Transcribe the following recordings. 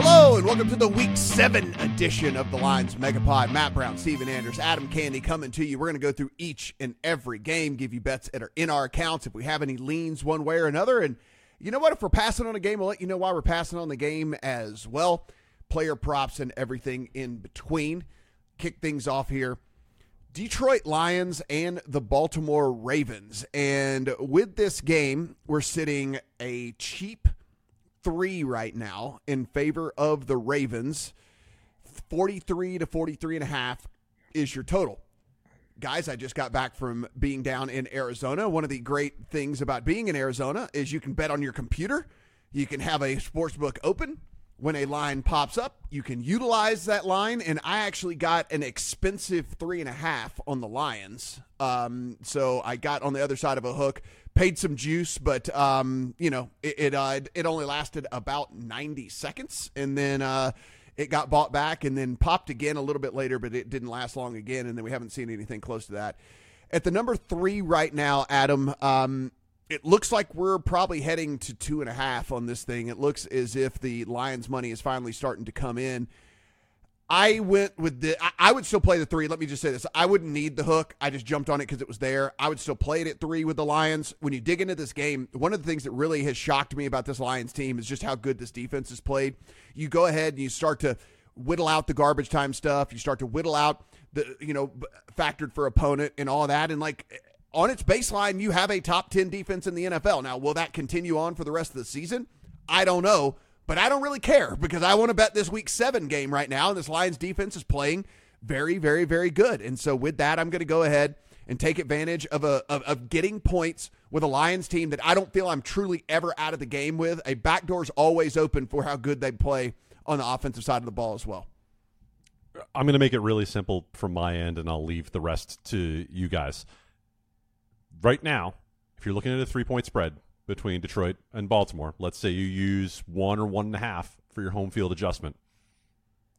Hello and welcome to the Week 7 edition of the Lines Megapod. Matt Brown, Stephen Andress, Adam Candee coming to you. We're going to go through each and every game, give you bets that are in our accounts if we have any leans one way or another. And you know what? If we're passing on a game, we'll let you know why we're passing on the game as well. Player props and everything in between. Kick things off here. Detroit Lions and the Baltimore Ravens. And with this game, we're sitting a cheap three right now in favor of the Ravens. 43 to 43 and a half is your total. Guys, I just got back from being down in Arizona. One of the great things about being in Arizona is you can bet on your computer. You can have a sports book open. When a line pops up, you can utilize that line. And I actually got an expensive three and a half on the Lions. Um, so I got on the other side of a hook paid some juice, but um, you know, it it, uh, it only lasted about 90 seconds, and then uh, it got bought back, and then popped again a little bit later, but it didn't last long again, and then we haven't seen anything close to that. At the number three right now, Adam, um, it looks like we're probably heading to two and a half on this thing. It looks as if the Lions' money is finally starting to come in. I went with the. I, would still play the three. Let me just say this: I wouldn't need the hook. I just jumped on it because it was there. I would still play it at three with the Lions. When you dig into this game, one of the things that really has shocked me about this Lions team is just how good this defense has played. You go ahead and you start to whittle out the garbage time stuff. You start to whittle out the you know factored for opponent and all that, and like on its baseline, you have a top ten defense in the NFL. Now, will that continue on for the rest of the season? I don't know. But I don't really care because I want to bet this week seven game right now, and this Lions defense is playing very, very, very good. And so with that, I'm going to go ahead and take advantage of a of, of, getting points with a Lions team that I don't feel I'm truly ever out of the game with. A backdoor's always open for how good they play on the offensive side of the ball as well. I'm going to make it really simple from my end, and I'll leave the rest to you guys. Right now, if you're looking at a three point spread, between Detroit and Baltimore. Let's say you use one or one and a half for your home field adjustment.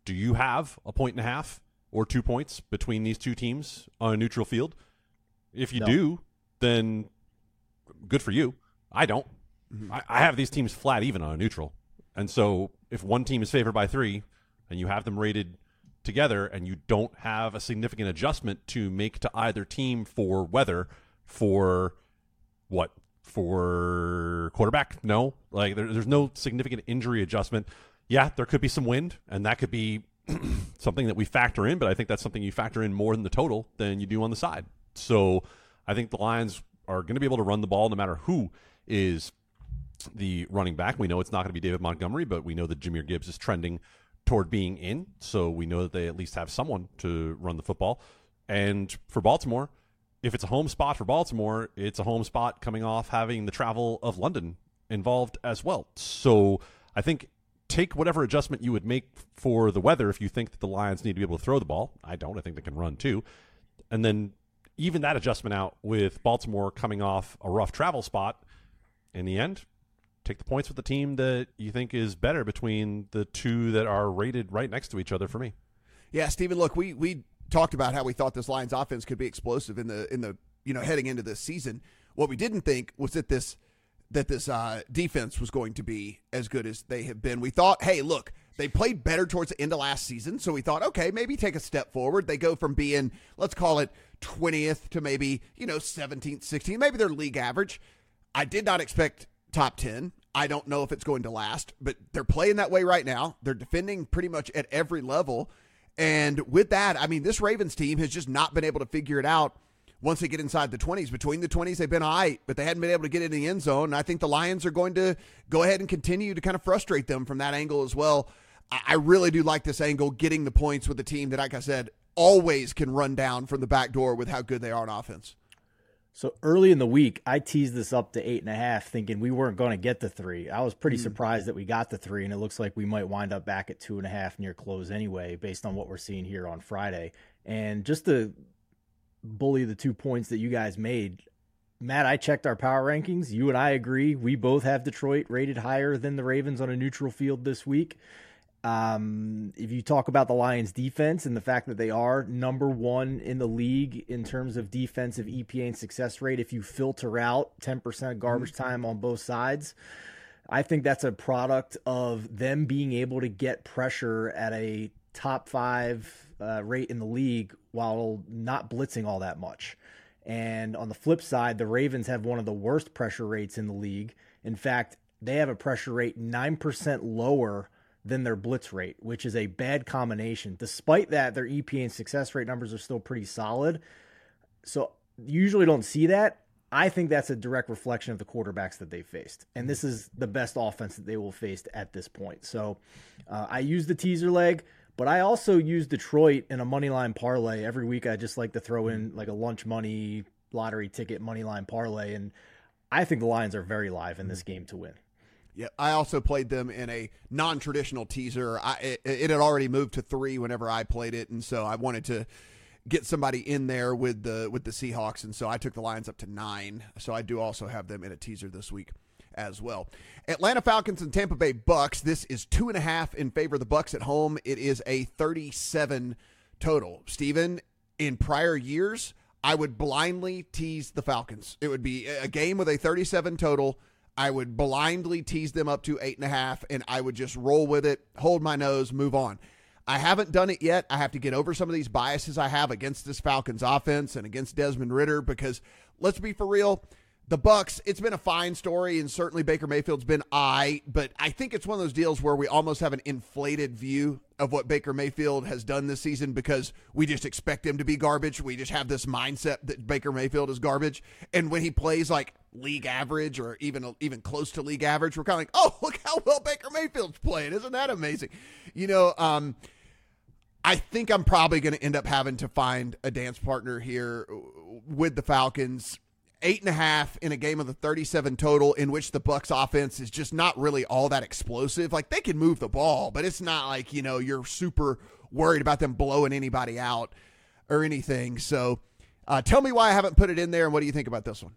Do you have a point and a half or two points between these two teams on a neutral field? If you no. do, then good for you. I don't. Mm-hmm. I, I have these teams flat even on a neutral. And so if one team is favored by three and you have them rated together and you don't have a significant adjustment to make to either team for weather for what for quarterback? No. Like there, there's no significant injury adjustment. Yeah, there could be some wind, and that could be something that we factor in, but I think that's something you factor in more than the total than you do on the side. So I think the Lions are going to be able to run the ball no matter who is the running back. We know it's not going to be David Montgomery, but we know that Jahmyr Gibbs is trending toward being in. So we know that they at least have someone to run the football. And for Baltimore, if it's a home spot for Baltimore, it's a home spot coming off having the travel of London involved as well. So I think take whatever adjustment you would make for the weather if you think that the Lions need to be able to throw the ball. I don't. I think they can run too. And then even that adjustment out with Baltimore coming off a rough travel spot, in the end, take the points with the team that you think is better between the two that are rated right next to each other for me. Yeah, Stephen, look, we we talked about how we thought this Lions offense could be explosive in the in the you know heading into this season. What we didn't think was that this that this uh, defense was going to be as good as they have been. We thought, hey, look, they played better towards the end of last season, so we thought, okay, maybe take a step forward. They go from being, let's call it 20th to maybe, you know, 17th, 16th, maybe they're league average. I did not expect top 10. I don't know if it's going to last, but they're playing that way right now. They're defending pretty much at every level. And with that, I mean, this Ravens team has just not been able to figure it out once they get inside the 20s. Between the 20s, they've been all right, but they hadn't been able to get in the end zone. And I think the Lions are going to go ahead and continue to kind of frustrate them from that angle as well. I really do like this angle, getting the points with the team that, like I said, always can run down from the back door with how good they are on offense. So early in the week, I teased this up to eight and a half, thinking we weren't going to get the three. I was pretty mm. surprised that we got the three, and it looks like we might wind up back at two and a half near close anyway, based on what we're seeing here on Friday. And just to bully the two points that you guys made, Matt, I checked our power rankings. You and I agree. We both have Detroit rated higher than the Ravens on a neutral field this week. Um, if you talk about the Lions defense and the fact that they are number one in the league in terms of defensive EPA and success rate, if you filter out 10% garbage mm-hmm. time on both sides, I think that's a product of them being able to get pressure at a top five uh, rate in the league while not blitzing all that much. And on the flip side, the Ravens have one of the worst pressure rates in the league. In fact, they have a pressure rate 9% lower than their blitz rate, which is a bad combination. Despite that, their EPA and success rate numbers are still pretty solid. So you usually don't see that. I think that's a direct reflection of the quarterbacks that they faced. And this is the best offense that they will face at this point. So uh, I use the teaser leg, but I also use Detroit in a money line parlay. Every week I just like to throw in like a lunch money lottery ticket money line parlay. And I think the Lions are very live in this game to win. Yeah, I also played them in a non-traditional teaser. I, it, it had already moved to three whenever I played it, and so I wanted to get somebody in there with the with the Seahawks, and so I took the Lions up to nine. So I do also have them in a teaser this week as well. Atlanta Falcons and Tampa Bay Bucks. This is two and a half in favor of the Bucks at home. It is a thirty-seven total. Steven, in prior years, I would blindly tease the Falcons. It would be a game with a thirty-seven total. I would blindly tease them up to eight and a half, and I would just roll with it, hold my nose, move on. I haven't done it yet. I have to get over some of these biases I have against this Falcons offense and against Desmond Ridder because let's be for real, the Bucks, it's been a fine story and certainly Baker Mayfield's been I, but I think it's one of those deals where we almost have an inflated view of what Baker Mayfield has done this season because we just expect him to be garbage. We just have this mindset that Baker Mayfield is garbage. And when he plays like league average or even even close to league average, we're kind of like, "Oh, look how well Baker Mayfield's playing. Isn't that amazing?" You know, um I think I'm probably going to end up having to find a dance partner here with the Falcons. Eight and a half in a game of the 37 total, in which the Bucks offense is just not really all that explosive. Like they can move the ball, but it's not like you know you're super worried about them blowing anybody out or anything. So, uh, tell me why I haven't put it in there, and what do you think about this one?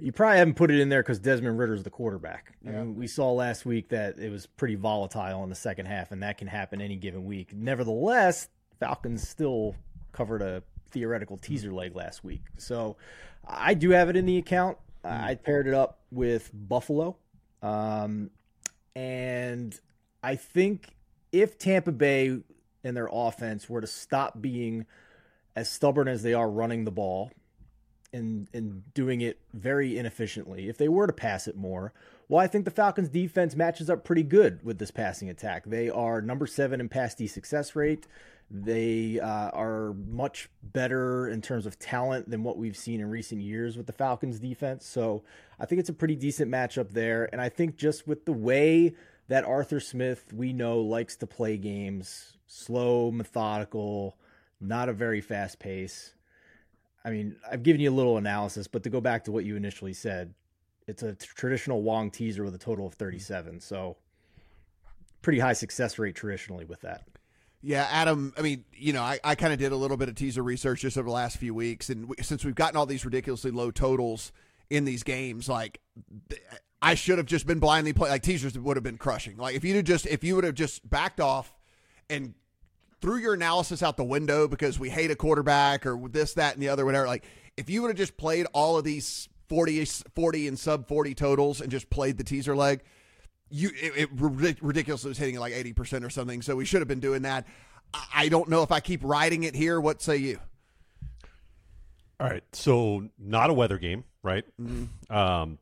You probably haven't put it in there because Desmond Ridder's the quarterback. Yeah. I mean, we saw last week that it was pretty volatile in the second half, and that can happen any given week. Nevertheless, Falcons still covered a theoretical teaser leg last week. So I do have it in the account. Mm. I paired it up with Buffalo. Um, and I think if Tampa Bay and their offense were to stop being as stubborn as they are running the ball and and doing it very inefficiently. If they were to pass it more, well, I think the Falcons defense matches up pretty good with this passing attack. They are number seven in pass D success rate. They uh, are much better in terms of talent than what we've seen in recent years with the Falcons defense. So I think it's a pretty decent matchup there. And I think just with the way that Arthur Smith, we know, likes to play games slow, methodical, not a very fast pace. I mean, I've given you a little analysis, but to go back to what you initially said, it's a traditional Wong teaser with a total of 37. So pretty high success rate traditionally with that. Yeah, Adam, I mean, you know, I, I kind of did a little bit of teaser research just over the last few weeks. And we, since we've gotten all these ridiculously low totals in these games, like, I should have just been blindly playing. Like, teasers would have been crushing. Like, if you'd just, if you would have just backed off and threw your analysis out the window because we hate a quarterback or this, that, and the other, whatever. Like, if you would have just played all of these 40, 40 and sub 40 totals and just played the teaser leg, you it, it ridiculously was hitting like 80% or something. So we should have been doing that. I don't know if I keep riding it here. What say you? All right. So, not a weather game, right? Mm-hmm. Um,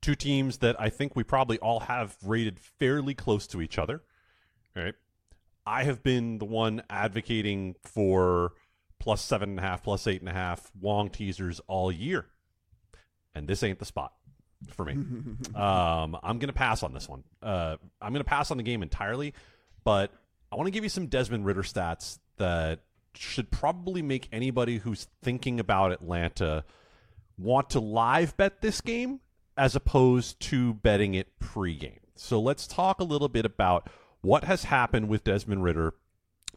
two teams that I think we probably all have rated fairly close to each other. right? I have been the one advocating for plus seven and a half, plus eight and a half Wong teasers all year, and this ain't the spot for me. um, I'm going to pass on this one. Uh, I'm going to pass on the game entirely, but I want to give you some Desmond Ridder stats that should probably make anybody who's thinking about Atlanta want to live bet this game as opposed to betting it pregame. So let's talk a little bit about what has happened with Desmond Ridder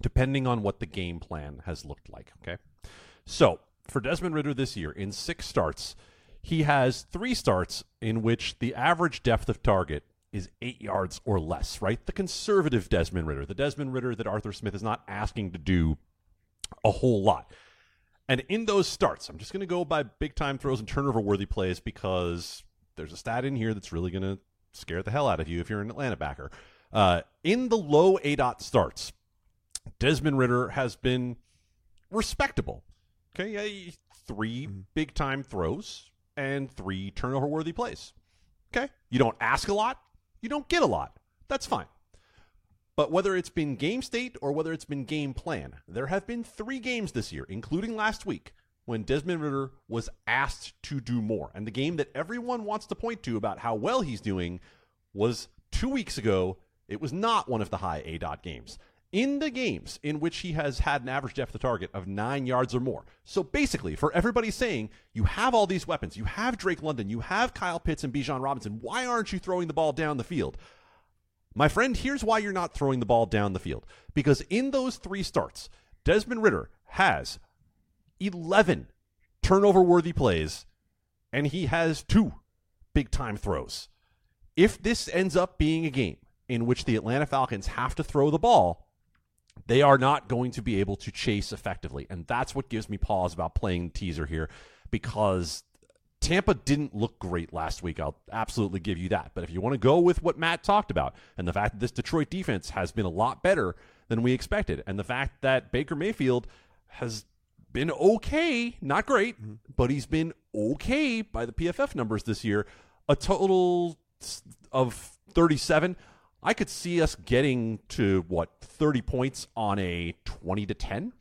depending on what the game plan has looked like. Okay. So for Desmond Ridder this year, in six starts, he has three starts in which the average depth of target is eight yards or less, right? The conservative Desmond Ridder, the Desmond Ridder that Arthur Smith is not asking to do a whole lot. And in those starts, I'm just going to go by big time throws and turnover worthy plays because there's a stat in here that's really going to scare the hell out of you if you're an Atlanta backer. Uh, in the low A dot starts, Desmond Ridder has been respectable. Okay, 3 mm-hmm. big time throws and three turnover worthy plays. Okay, you don't ask a lot, you don't get a lot. That's fine. But whether it's been game state or whether it's been game plan, there have been three games this year, including last week, when Desmond Ridder was asked to do more. And the game that everyone wants to point to about how well he's doing was two weeks ago. It was not one of the high A dot games. In the games in which he has had an average depth of target of nine yards or more. So basically, for everybody saying, you have all these weapons, you have Drake London, you have Kyle Pitts and Bijan Robinson, why aren't you throwing the ball down the field? My friend, here's why you're not throwing the ball down the field. Because in those three starts, Desmond Ridder has 11 turnover worthy plays, and he has two big time throws. If this ends up being a game in which the Atlanta Falcons have to throw the ball, they are not going to be able to chase effectively. And that's what gives me pause about playing teaser here because Tampa didn't look great last week. I'll absolutely give you that. But if you want to go with what Matt talked about and the fact that this Detroit defense has been a lot better than we expected, and the fact that Baker Mayfield has been okay, not great, mm-hmm. but he's been okay by the PFF numbers this year. A total of 37. I could see us getting to what 30 points on a 20 to 10,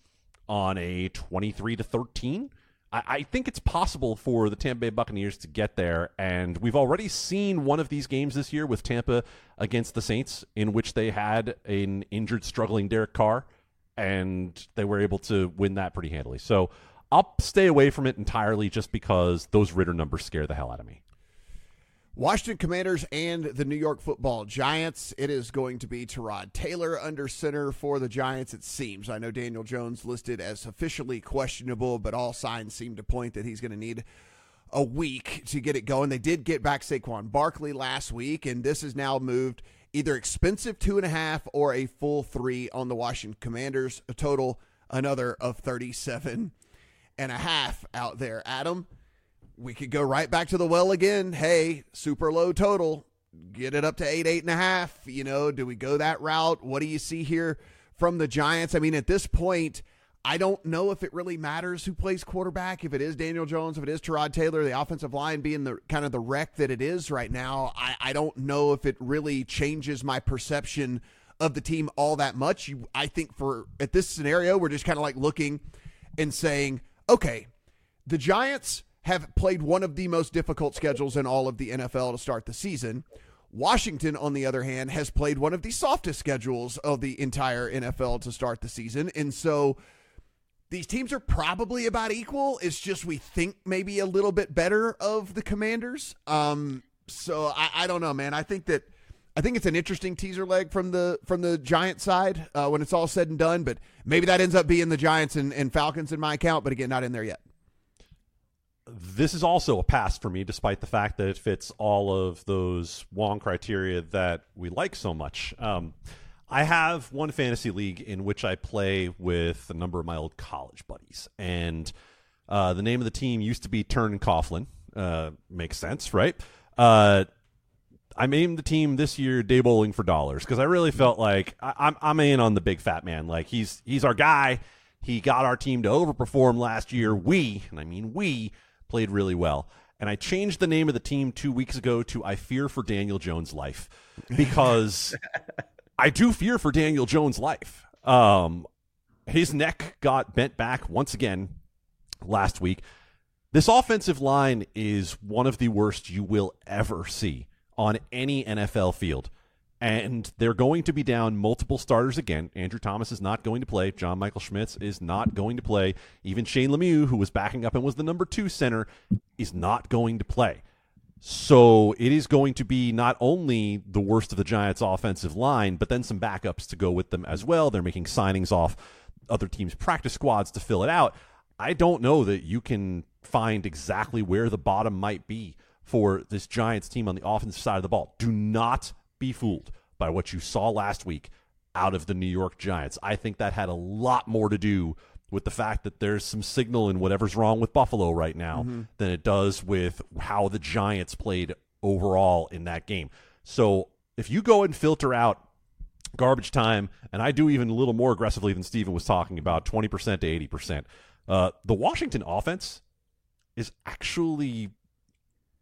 on a 23 to 13. I, I think it's possible for the Tampa Bay Buccaneers to get there, and we've already seen one of these games this year with Tampa against the Saints, in which they had an injured, struggling Derek Carr and they were able to win that pretty handily. So I'll stay away from it entirely just because those Ridder numbers scare the hell out of me. Washington Commanders and the New York Football Giants. It is going to be Tyrod Taylor under center for the Giants, it seems. I know Daniel Jones listed as officially questionable, but all signs seem to point that he's going to need a week to get it going. They did get back Saquon Barkley last week, and this has now moved either expensive two and a half or a full three on the Washington Commanders, a total another of 37 and a half out there. Adam, we could go right back to the well again. Hey, super low total. Get it up to eight, eight and a half. You know, do we go that route? What do you see here from the Giants? I mean, at this point, I don't know if it really matters who plays quarterback. If it is Daniel Jones, if it is Tyrod Taylor, the offensive line being the kind of the wreck that it is right now, I, I don't know if it really changes my perception of the team all that much. You, I think for at this scenario, we're just kind of like looking and saying, okay, the Giants have played one of the most difficult schedules in all of the NFL to start the season. Washington, on the other hand, has played one of the softest schedules of the entire NFL to start the season. And so these teams are probably about equal. It's just we think maybe a little bit better of the Commanders. Um, so I, I don't know, man. I think that I think it's an interesting teaser leg from the from the Giant side uh, when it's all said and done. But maybe that ends up being the Giants and, and Falcons in my account. But again, not in there yet. This is also a pass for me, despite the fact that it fits all of those Wong criteria that we like so much. Um, I have one fantasy league in which I play with a number of my old college buddies, and uh, the name of the team used to be Turn Coughlin. Uh, makes sense, right? Uh, I named the team this year Day Bowling for Dollars because I really felt like I, I'm I'm in on the big fat man. Like he's he's our guy. He got our team to overperform last year. We, and I mean we, played really well. And I changed the name of the team two weeks ago to I Fear for Daniel Jones' Life because I do fear for Daniel Jones' life. Um, his neck got bent back once again last week. This offensive line is one of the worst you will ever see on any NFL field. And they're going to be down multiple starters again. Andrew Thomas is not going to play. John Michael Schmitz is not going to play. Even Shane Lemieux, who was backing up and was the number two center, is not going to play. So it is going to be not only the worst of the Giants' offensive line, but then some backups to go with them as well. They're making signings off other teams' practice squads to fill it out. I don't know that you can find exactly where the bottom might be for this Giants team on the offensive side of the ball. Do not be fooled by what you saw last week out of the New York Giants. I think that had a lot more to do with the fact that there's some signal in whatever's wrong with Buffalo right now mm-hmm. than it does with how the Giants played overall in that game. So if you go and filter out garbage time, and I do even a little more aggressively than Steven was talking about, 20% to 80%, uh, the Washington offense is actually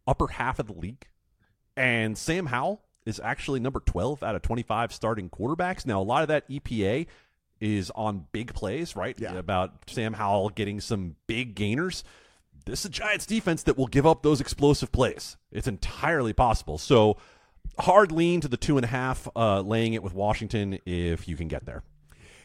upper half of the league. And Sam Howell is actually number 12 out of 25 starting quarterbacks. Now, a lot of that EPA is on big plays, right? Yeah. About Sam Howell getting some big gainers. This is a Giants defense that will give up those explosive plays. It's entirely possible. So, hard lean to the two and a half, uh, laying it with Washington if you can get there.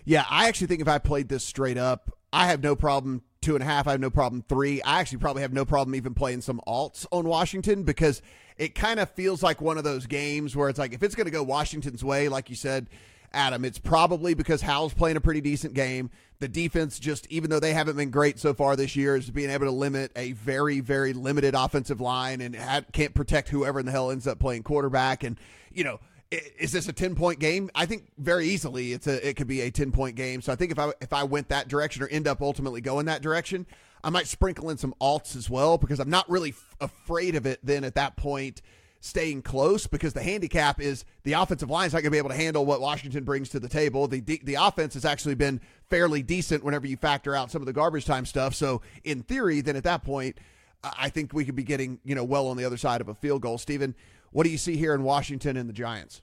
Yeah, I actually think if I played this straight up, I have no problem two and a half. I have no problem three. I actually probably have no problem even playing some alts on Washington because it kind of feels like one of those games where it's like if it's going to go Washington's way, like you said, Adam, it's probably because Howell's playing a pretty decent game. The defense, just even though they haven't been great so far this year, is being able to limit a very, very limited offensive line and can't protect whoever in the hell ends up playing quarterback. And you know, is this a 10 point game? I think very easily it's a it could be a 10 point game. So I think if I if I went that direction or end up ultimately going that direction, I might sprinkle in some alts as well because I'm not really f- afraid of it then at that point staying close because the handicap is the offensive line is not going to be able to handle what Washington brings to the table. The the offense has actually been fairly decent whenever you factor out some of the garbage time stuff. So in theory, then at that point, I think we could be getting you know well on the other side of a field goal. Stephen, what do you see here in Washington and the Giants?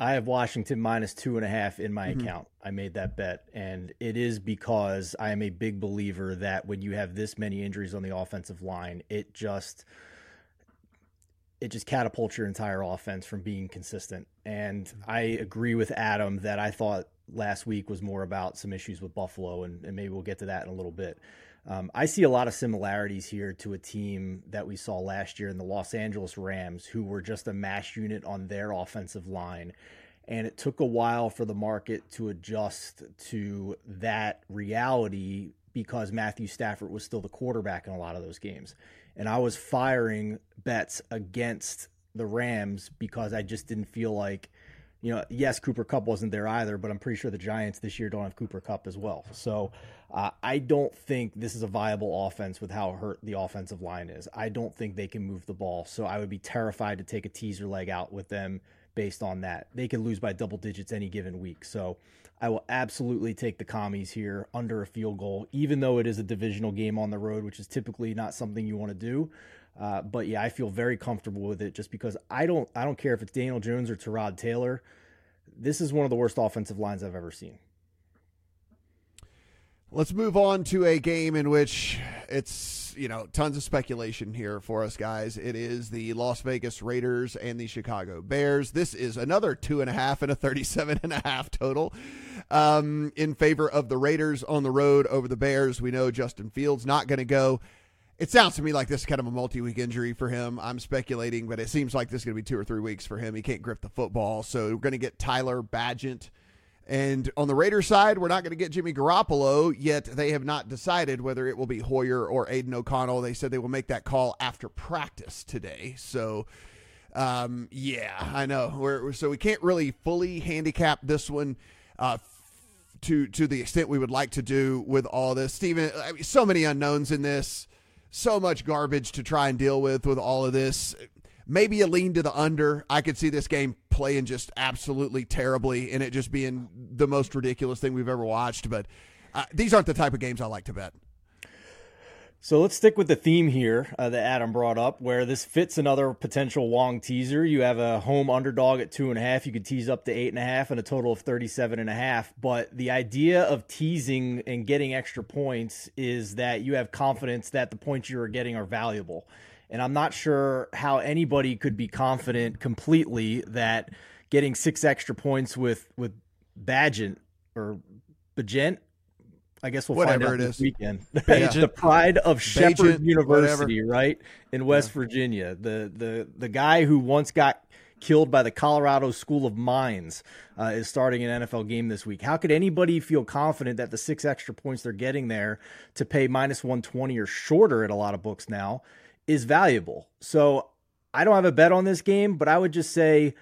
I have Washington minus two and a half in my mm-hmm. account. I made that bet, and it is because I am a big believer that when you have this many injuries on the offensive line, it just it just catapults your entire offense from being consistent. And I agree with Adam that I thought last week was more about some issues with Buffalo, and, and maybe we'll get to that in a little bit. Um, I see a lot of similarities here to a team that we saw last year in the Los Angeles Rams, who were just a mash unit on their offensive line. And it took a while for the market to adjust to that reality because Matthew Stafford was still the quarterback in a lot of those games. And I was firing bets against the Rams because I just didn't feel like you know, yes, Cooper Kupp wasn't there either, but I'm pretty sure the Giants this year don't have Cooper Kupp as well. So uh, I don't think this is a viable offense with how hurt the offensive line is. I don't think they can move the ball. So I would be terrified to take a teaser leg out with them based on that. They could lose by double digits any given week. So I will absolutely take the commies here under a field goal, even though it is a divisional game on the road, which is typically not something you want to do. Uh, but yeah, I feel very comfortable with it just because I don't I don't care if it's Daniel Jones or Tyrod Taylor. This is one of the worst offensive lines I've ever seen. Let's move on to a game in which it's, you know, tons of speculation here for us guys. It is the Las Vegas Raiders and the Chicago Bears. This is another two and a half and a 37 and a half total um, in favor of the Raiders on the road over the Bears. We know Justin Fields not going to go. It sounds to me like this is kind of a multi-week injury for him. I'm speculating, but it seems like this is going to be two or three weeks for him. He can't grip the football, so we're going to get Tyler Bagent. And on the Raiders side, we're not going to get Jimmy Garoppolo yet. They have not decided whether it will be Hoyer or Aidan O'Connell. They said they will make that call after practice today. So, um, yeah, I know. We're, so we can't really fully handicap this one. Uh, to to the extent we would like to do with all this, Stephen. I mean, so many unknowns in this so much garbage to try and deal with with all of this. Maybe a lean to the under. I could see this game playing just absolutely terribly and it just being the most ridiculous thing we've ever watched. But uh, these aren't the type of games I like to bet. So let's stick with the theme here uh, that Adam brought up, where this fits another potential Wong teaser. You have a home underdog at two and a half. You could tease up to eight and a half and a total of 37 and a half. But the idea of teasing and getting extra points is that you have confidence that the points you are getting are valuable. And I'm not sure how anybody could be confident completely that getting six extra points with, with Badgent or Bagent I guess we'll whatever find out it this is. weekend. the pride of Shepherd University, whatever. right in West yeah. Virginia. The the the guy who once got killed by the Colorado School of Mines uh, is starting an NFL game this week. How could anybody feel confident that the six extra points they're getting there to pay minus one twenty or shorter at a lot of books now is valuable? So I don't have a bet on this game, but I would just say,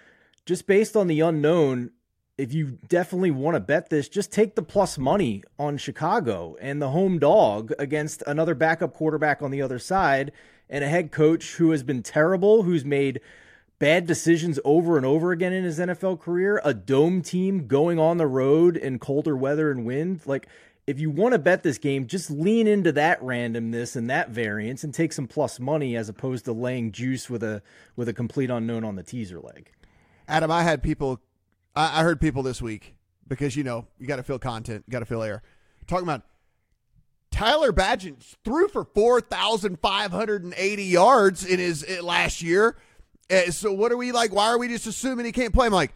just based on the unknown, if you definitely want to bet this, just take the plus money on Chicago and the home dog against another backup quarterback on the other side and a head coach who has been terrible, who's made bad decisions over and over again in his NFL career. A dome team going on the road in colder weather and wind. Like, if you want to bet this game, just lean into that randomness and that variance and take some plus money as opposed to laying juice with a with a complete unknown on the teaser leg. Adam, I had people, I, I heard people this week because you know you got to fill content, you got to fill air. Talking about Tyler Bagent threw for four thousand five hundred and eighty yards in his uh, last year. Uh, so what are we like? Why are we just assuming he can't play? I'm like,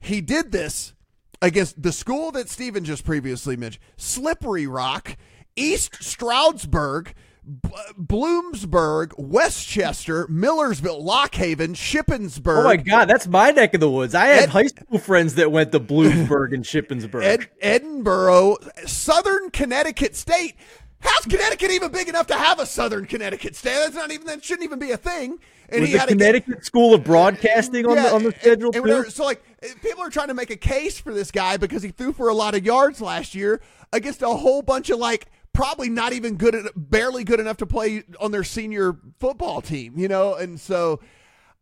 he did this against the school that Steven just previously mentioned, Slippery Rock, East Stroudsburg. B- Bloomsburg, Westchester, Millersville, Lockhaven, Shippensburg. Oh my God, that's my neck of the woods. I had Ed, high school friends that went to Bloomsburg and Shippensburg. Ed, Edinboro, Southern Connecticut State. How's Connecticut even big enough to have a Southern Connecticut State? That's not even that shouldn't even be a thing. And Was he the had Connecticut School of Broadcasting on yeah, the on the schedule and, and so like people are trying to make a case for this guy because he threw for a lot of yards last year against a whole bunch of like probably not even good, barely good enough to play on their senior football team, you know? And so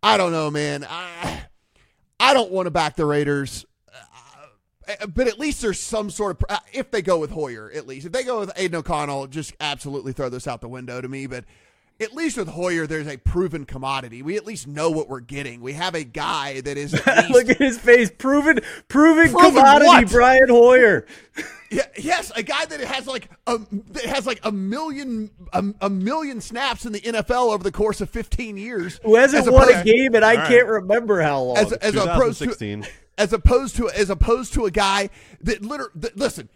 I don't know, man. I, I don't want to back the Raiders. Uh, but at least there's some sort of uh, if they go with Hoyer, at least if they go with Aidan O'Connell, just absolutely throw this out the window to me. But at least with Hoyer, there's a proven commodity. We at least know what we're getting. We have a guy that is look at his face, proven, proven, proven commodity. What? Brian Hoyer. yeah, yes, a guy that has like a that has like a million a, a, million snaps in the NFL over the course of 15 years. Who hasn't won a game, and I right. can't remember how long. As, as opposed to as opposed to as opposed to a guy that literally listen,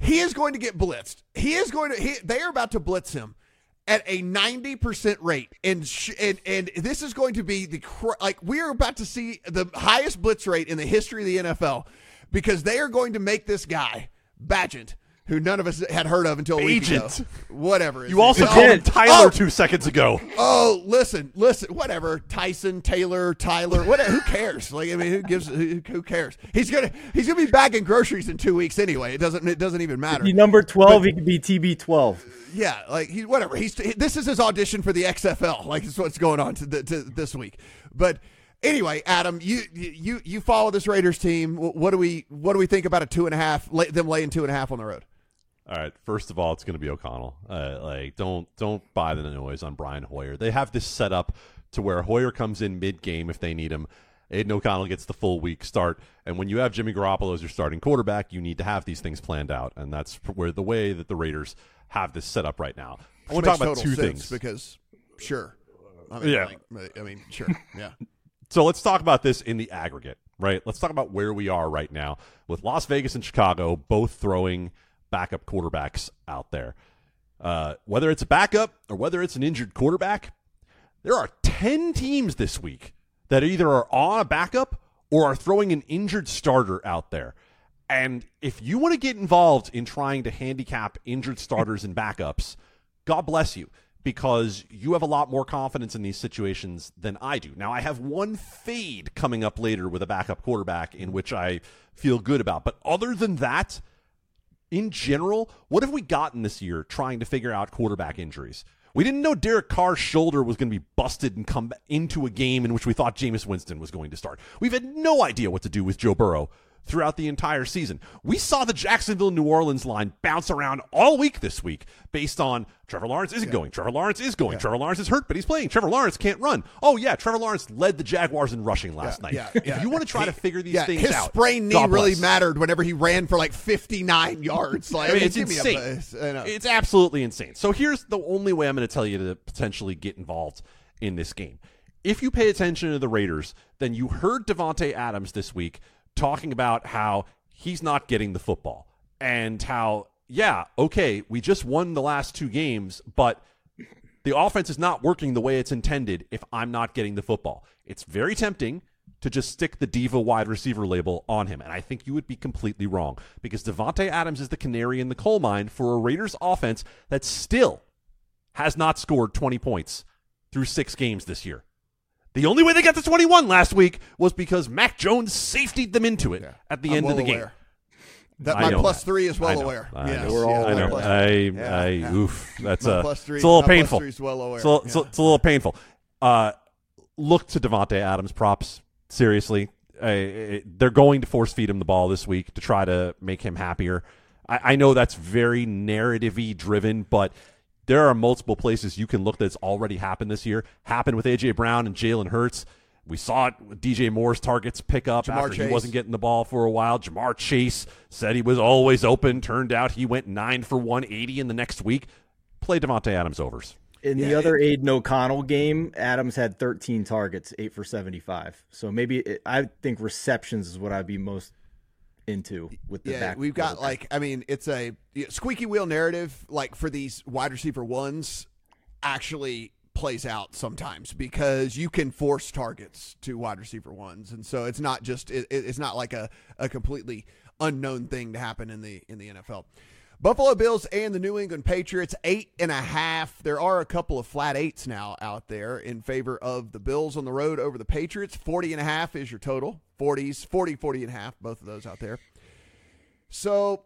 he is going to get blitzed. He is going to. He, they are about to blitz him at a 90% rate. And sh- and and this is going to be the cr- like we are about to see the highest blitz rate in the history of the NFL because they are going to make this guy Bagent who none of us had heard of until a week Agent. ago. Whatever. You also called him Tyler oh, two seconds ago. Oh, listen, listen, whatever. Tyson, Taylor, Tyler, whatever. who cares? Like, I mean, who gives? Who, who, cares? He's gonna he's gonna be bagging groceries in two weeks anyway. It doesn't it doesn't even matter. He number twelve. But, he could be TB twelve. Yeah, like he whatever. He's this is his audition for the XFL. Like, this is what's going on to, the, to this week. But anyway, Adam, you you you follow this Raiders team. What do we what do we think about a two and a half? Them laying two and a half on the road. All right. First of all, it's going to be O'Connell. Uh, like, don't don't buy the noise on Brian Hoyer. They have this set up to where Hoyer comes in mid game if they need him. Aidan O'Connell gets the full week start, and when you have Jimmy Garoppolo as your starting quarterback, you need to have these things planned out, and that's where the way that the Raiders have this set up right now. I want to talk about two things because, sure, I mean, yeah, like, I mean, sure, yeah. so let's talk about this in the aggregate, right? Let's talk about where we are right now with Las Vegas and Chicago both throwing backup quarterbacks out there. Uh, whether it's a backup or whether it's an injured quarterback, there are 10 teams this week that either are on a backup or are throwing an injured starter out there. And if you want to get involved in trying to handicap injured starters and backups, God bless you because you have a lot more confidence in these situations than I do. Now, I have one fade coming up later with a backup quarterback in which I feel good about. But other than that, in general, what have we gotten this year trying to figure out quarterback injuries? We didn't know Derek Carr's shoulder was going to be busted and come into a game in which we thought Jameis Winston was going to start. We've had no idea what to do with Joe Burrow throughout the entire season. We saw the Jacksonville New Orleans line bounce around all week this week based on Trevor Lawrence isn't yeah. going. Trevor Lawrence is going. Yeah. Trevor Lawrence is hurt, but he's playing. Trevor Lawrence can't run. Oh yeah, Trevor Lawrence led the Jaguars in rushing last yeah, night. If you want to try to figure these things his out, his sprained knee really mattered whenever he ran for like 59 yards. Like I mean, it's insane. It's absolutely insane. So here's the only way I'm going to tell you to potentially get involved in this game. If you pay attention to the Raiders, then you heard Davante Adams this week talking about how he's not getting the football and how yeah okay we just won the last two games but the offense is not working the way it's intended if i'm not getting the football. It's very tempting to just stick the diva wide receiver label on him and i think you would be completely wrong because davante adams is the canary in the coal mine for a raiders offense that still has not scored 20 points through six games this year the only way they got to 21 last week was because Mac Jones safetied them into it yeah. at the I'm end well of the aware. game. That my plus that. three is well aware. I yes. know. We're all I know. I, yeah, I, yeah. oof. That's a, plus three, it's a little painful. well aware. It's a, it's, a, it's a little painful. Uh, look to Davante Adams props seriously. Uh, they're going to force feed him the ball this week to try to make him happier. I, I know that's very narratively driven, but there are multiple places you can look that's already happened this year. Happened with AJ Brown and Jalen Hurts. We saw it with DJ Moore's targets pick up Ja'Marr after Chase. he wasn't getting the ball for a while. Ja'Marr Chase said he was always open. Turned out he went nine for 180 in the next week. Play Davante Adams overs. In the other Aidan O'Connell game, Adams had 13 targets, eight for 75. So maybe it, I think receptions is what I'd be most into with the Yeah, back. we've got like I mean, it's a squeaky wheel narrative like for these wide receiver ones actually plays out sometimes because you can force targets to wide receiver ones, and so it's not just it- it's not like a, a completely unknown thing to happen in the in the NFL. Buffalo Bills and the New England Patriots eight and a half. There are a couple of flat eights now out there in favor of the Bills on the road over the Patriots. 40 and a half is your total. 40s, 40, 40 and a half, both of those out there. So,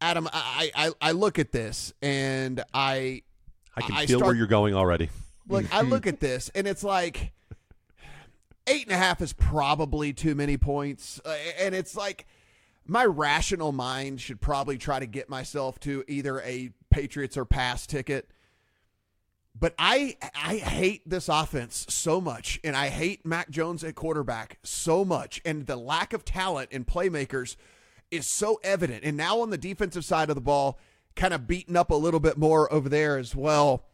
Adam, I, I, I look at this and I I can I feel where you're going already. look I look at this and it's like eight and a half is probably too many points. Uh, and it's like my rational mind should probably try to get myself to either a Patriots or pass ticket. But I I hate this offense so much, and I hate Mac Jones at quarterback so much, and the lack of talent and playmakers is so evident. And now on the defensive side of the ball, kind of beaten up a little bit more over there as well.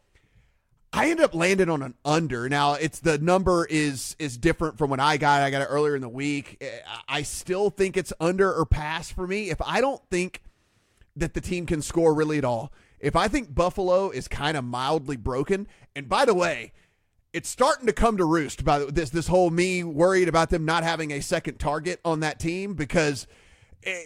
I ended up landing on an under. Now it's the number is is different from when I got. I got it earlier in the week. Eh, I still think it's under or pass for me. If I don't think that the team can score really at all, if I think Buffalo is kind of mildly broken, and by the way, it's starting to come to roost by this this whole me worried about them not having a second target on that team because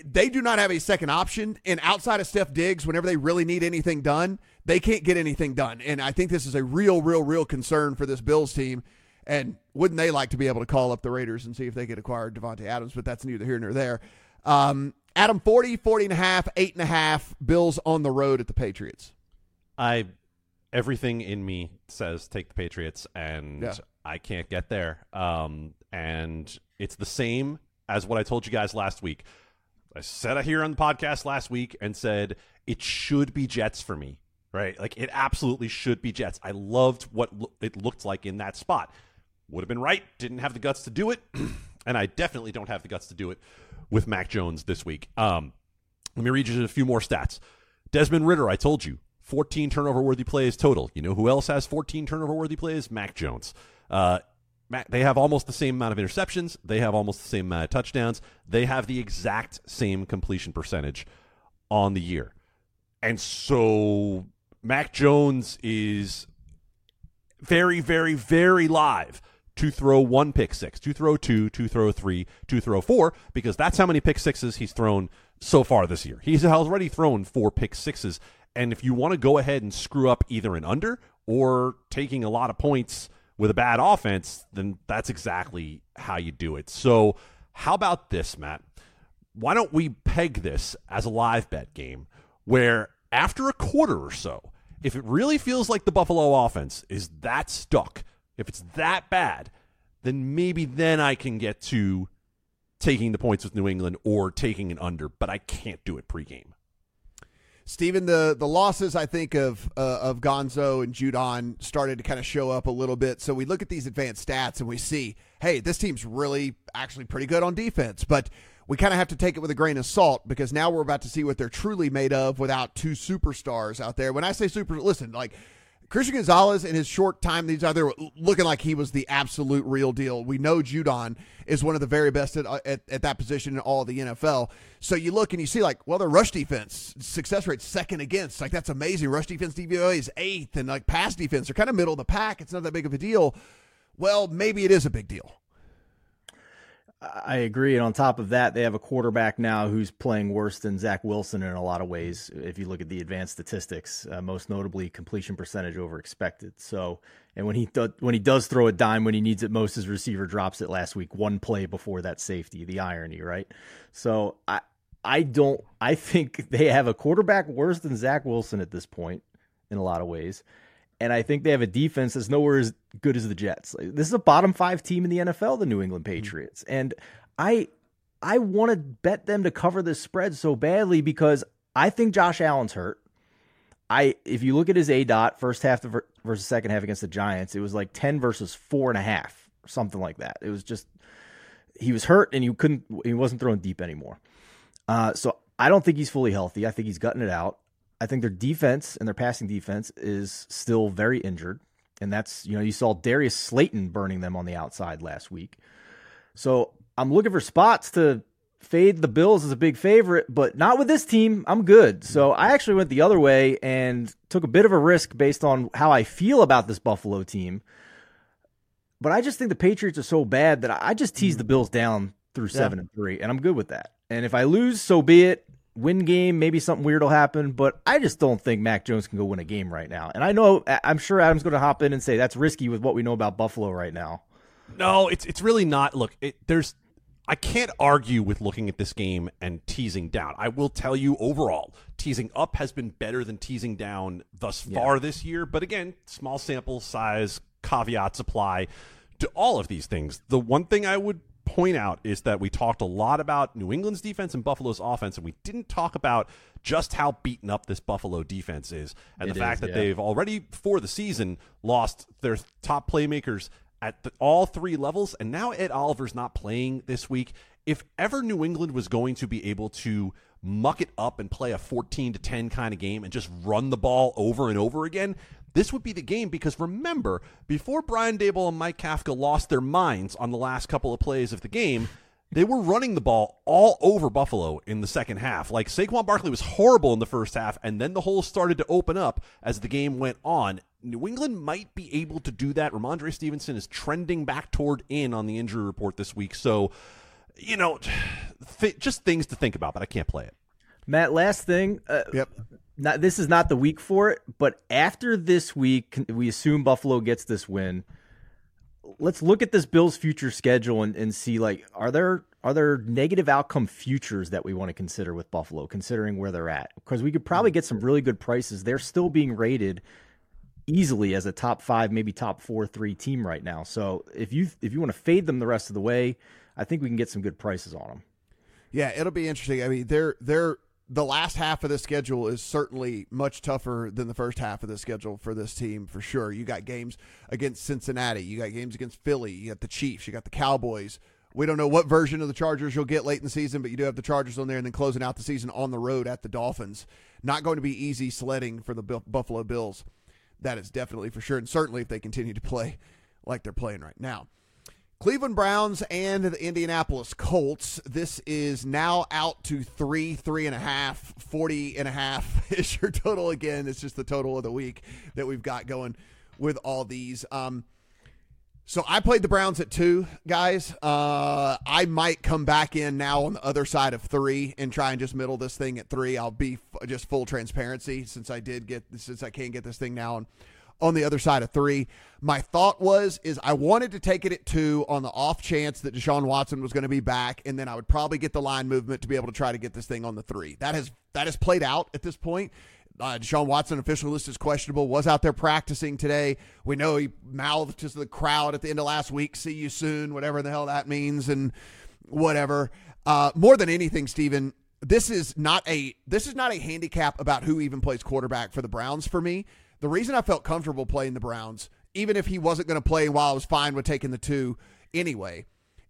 they do not have a second option. And outside of Stef Diggs, whenever they really need anything done, they can't get anything done. And I think this is a real, real, real concern for this Bills team. And wouldn't they like to be able to call up the Raiders and see if they could acquire Davante Adams? But that's neither here nor there. Um, Adam, 40, 40 and a half, eight and a half, Bills on the road at the Patriots. I everything in me says take the Patriots, and Yeah. I can't get there. Um, and it's the same as what I told you guys last week. I said it here on the podcast last week and said it should be Jets for me, right? Like it absolutely should be Jets. I loved what lo- it looked like in that spot. Would have been right. Didn't have the guts to do it, and I definitely don't have the guts to do it with Mac Jones this week. Um, let me read you a few more stats. Desmond Ridder, I told you, 14 turnover worthy plays total. You know who else has 14 turnover worthy plays? Mac Jones. Uh, they have almost the same amount of interceptions. They have almost the same amount of touchdowns. They have the exact same completion percentage on the year. And so Mac Jones is very, very, very live to throw one pick six, to throw two, to throw three, to throw four, because that's how many pick sixes he's thrown so far this year. He's already thrown four pick sixes. And if you want to go ahead and screw up either an under or taking a lot of points with a bad offense, then that's exactly how you do it. So, how about this, Matt? Why don't we peg this as a live bet game where after a quarter or so, if it really feels like the Buffalo offense is that stuck, if it's that bad, then maybe then I can get to taking the points with New England or taking an under, but I can't do it pregame. Stephen, the the losses I think of uh, of Gonzo and Judon started to kind of show up a little bit. So we look at these advanced stats and we see, hey, this team's really actually pretty good on defense, but we kind of have to take it with a grain of salt because now we're about to see what they're truly made of without two superstars out there. When I say super, listen, like Christian Gonzalez in his short time these out there looking like he was the absolute real deal. We know Judon is one of the very best at, uh, at, at that position in all the NFL. So you look and you see like, well, their rush defense success rate second against. Like that's amazing. Rush defense DVOA is eighth, and like pass defense, they're kind of middle of the pack. It's not that big of a deal. Well, maybe it is a big deal. I agree. And on top of that, they have a quarterback now who's playing worse than Zach Wilson in a lot of ways. If you look at the advanced statistics, uh, most notably completion percentage over expected. So, and when he when he does throw a dime when he needs it most, his receiver drops it last week, one play before that safety. The irony, right? So I I don't I think they have a quarterback worse than Zach Wilson at this point in a lot of ways. And I think they have a defense that's nowhere as good as the Jets. This is a bottom five team in the NFL, the New England mm-hmm. Patriots, and I I want to bet them to cover this spread so badly because I think Josh Allen's hurt. I if you look at his A dot first half versus second half against the Giants, it was like ten versus four and a half, something like that. It was just he was hurt and you couldn't he wasn't throwing deep anymore. Uh, so I don't think he's fully healthy. I think he's gutting it out. I think their defense and their passing defense is still very injured. And that's, you know, you saw Darius Slayton burning them on the outside last week. So I'm looking for spots to fade the Bills as a big favorite, but not with this team. I'm good. So I actually went the other way and took a bit of a risk based on how I feel about this Buffalo team. But I just think the Patriots are so bad that I just tease the mm. Bills down through seven yeah. and three, and I'm good with that. And if I lose, so be it win game, maybe something weird will happen, but I just don't think Mac Jones can go win a game right now. And I know I'm sure Adam's going to hop in and say that's risky with what we know about Buffalo right now. No, it's it's really not. Look, it, there's I can't argue with looking at this game and teasing down. I will tell you overall, teasing up has been better than teasing down thus far yeah. this year, but again, small sample size, caveats apply to all of these things. The one thing I would point out is that we talked a lot about New England's defense and Buffalo's offense, and we didn't talk about just how beaten up this Buffalo defense is, and it the fact is, that yeah. they've already for the season lost their top playmakers at the, all three levels, and now Ed Oliver's not playing this week. If ever New England was going to be able to muck it up and play a 14 to 10 kind of game and just run the ball over and over again, this would be the game because remember, before Brian Daboll and Mike Kafka lost their minds on the last couple of plays of the game, they were running the ball all over Buffalo in the second half. Like Saquon Barkley was horrible in the first half, and then the holes started to open up as the game went on. New England might be able to do that. Rhamondre Stevenson is trending back toward in on the injury report this week. So, you know, th- just things to think about, but I can't play it. Matt, last thing. Uh, yep not this is not the week for it, but after this week, we assume Buffalo gets this win. Let's look at this Bills future schedule and, and see like are there are there negative outcome futures that we want to consider with Buffalo, considering where they're at? Because we could probably get some really good prices. They're still being rated easily as a top five, maybe top four, three team right now. So if you if you want to fade them the rest of the way, I think we can get some good prices on them. Yeah, it'll be interesting. I mean, they're they're the last half of the schedule is certainly much tougher than the first half of the schedule for this team for sure. You got games against Cincinnati, you got games against Philly, you got the Chiefs, you got the Cowboys. We don't know what version of the Chargers you'll get late in the season, but you do have the Chargers on there, and then closing out the season on the road at the Dolphins. Not going to be easy sledding for the Buffalo Bills. That is definitely for sure, and certainly if they continue to play like they're playing right now. Cleveland Browns and the Indianapolis Colts. This is now out to three, three and a half, 40 and a half is your total again. It's just the total of the week that we've got going with all these. Um, so I played the Browns at two, guys. Uh, I might come back in now on the other side of three and try and just middle this thing at three. I'll be f- just full transparency since I did get since I can't get this thing now on the other side of three. My thought was is I wanted to take it at two on the off chance that Deshaun Watson was going to be back, and then I would probably get the line movement to be able to try to get this thing on the three. That has that has played out at this point. Uh, Deshaun Watson official list is questionable. Was out there practicing today. We know he mouthed to the crowd at the end of last week. See you soon, whatever the hell that means, and whatever. Uh, more than anything, Stephen, this is not a this is not a handicap about who even plays quarterback for the Browns for me. The reason I felt comfortable playing the Browns, even if he wasn't going to play while I was fine with taking the two anyway,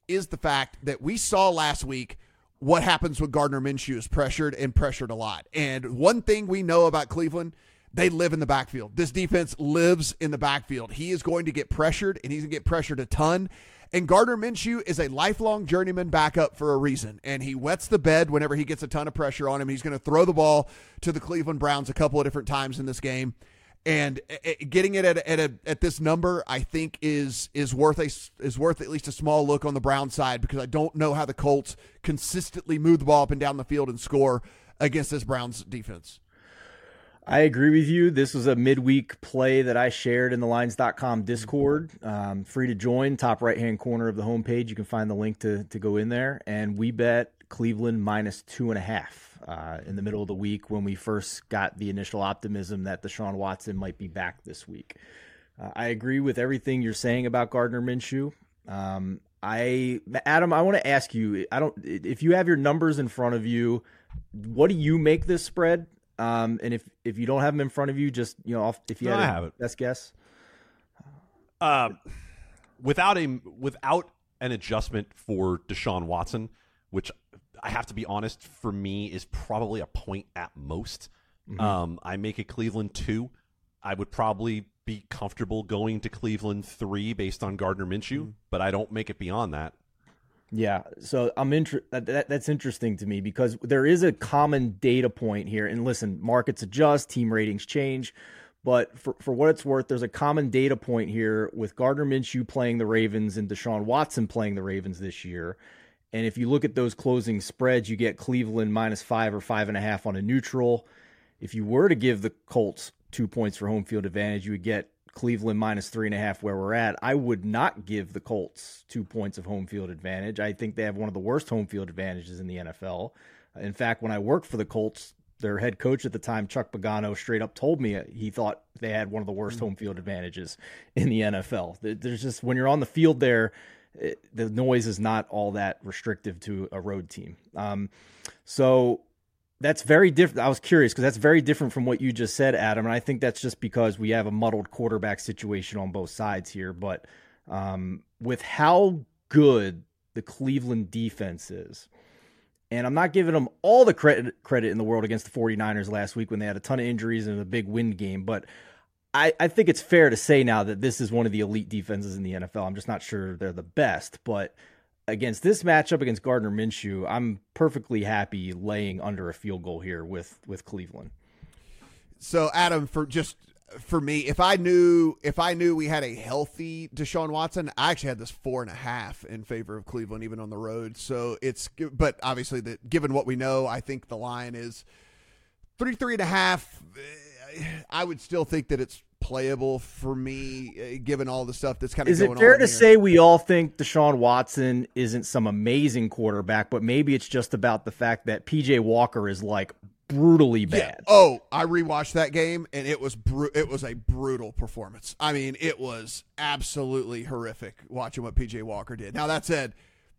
is the fact that we saw last week what happens when Gardner Minshew is pressured and pressured a lot. And one thing we know about Cleveland, they live in the backfield. This defense lives in the backfield. He is going to get pressured, and he's going to get pressured a ton. And Gardner Minshew is a lifelong journeyman backup for a reason. And he wets the bed whenever he gets a ton of pressure on him. He's going to throw the ball to the Cleveland Browns a couple of different times in this game and getting it at at, a, at this number, I think is is worth a is worth at least a small look on the Brown side because I don't know how the Colts consistently move the ball up and down the field and score against this Browns defense. I agree with you. This was a midweek play that I shared in the lines.com Discord. Um, free to join, top right hand corner of the homepage. You can find the link to, to go in there. And we bet Cleveland minus two and a half uh, in the middle of the week when we first got the initial optimism that Deshaun Watson might be back this week. Uh, I agree with everything you're saying about Gardner Minshew. Um, I Adam, I want to ask you. I don't. If you have your numbers in front of you, what do you make this spread? Um, and if if you don't have them in front of you, just you know, off, if you No, had I a have it. best guess. Uh, without a without an adjustment for Deshaun Watson, which I have to be honest, for me is probably a point at most. Um, I make it Cleveland two. I would probably be comfortable going to Cleveland three based on Gardner Minshew, but I don't make it beyond that. Yeah, so I'm inter- that, that, that's interesting to me because there is a common data point here. And listen, markets adjust, team ratings change, but for for what it's worth, there's a common data point here with Gardner Minshew playing the Ravens and Deshaun Watson playing the Ravens this year. And if you look at those closing spreads, you get Cleveland minus five or five and a half on a neutral. If you were to give the Colts two points for home field advantage, you would get Cleveland minus three and a half where we're at. I would not give the Colts two points of home field advantage. I think they have one of the worst home field advantages in the NFL. In fact, when I worked for the Colts, their head coach at the time, Chuck Pagano, straight up told me he thought they had one of the worst hmm. home field advantages in the NFL. There's just when you're on the field there, the noise is not all that restrictive to a road team. Um, so that's very different. I was curious because that's very different from what you just said, Adam. And I think that's just because we have a muddled quarterback situation on both sides here. But um, with how good the Cleveland defense is, and I'm not giving them all the credit credit in the world against the 49ers last week when they had a ton of injuries and a big wind game, but I, I think it's fair to say now that this is one of the elite defenses in the NFL. I'm just not sure they're the best, but against this matchup against Gardner Minshew, I'm perfectly happy laying under a field goal here with with Cleveland. So Adam, for just for me, if I knew if I knew we had a healthy Deshaun Watson, I actually had this four and a half in favor of Cleveland, even on the road. So it's but obviously that given what we know, I think the line is three three and a half. Eh, I would still think that it's playable for me, uh, given all the stuff that's kind of Is going it fair on to here. say we all think Deshaun Watson isn't some amazing quarterback, but maybe it's just about the fact that PJ Walker is like brutally Yeah. bad? Oh, I rewatched that game and it was bru- it was a brutal performance. I mean, it was absolutely horrific watching what PJ Walker did. Now that said,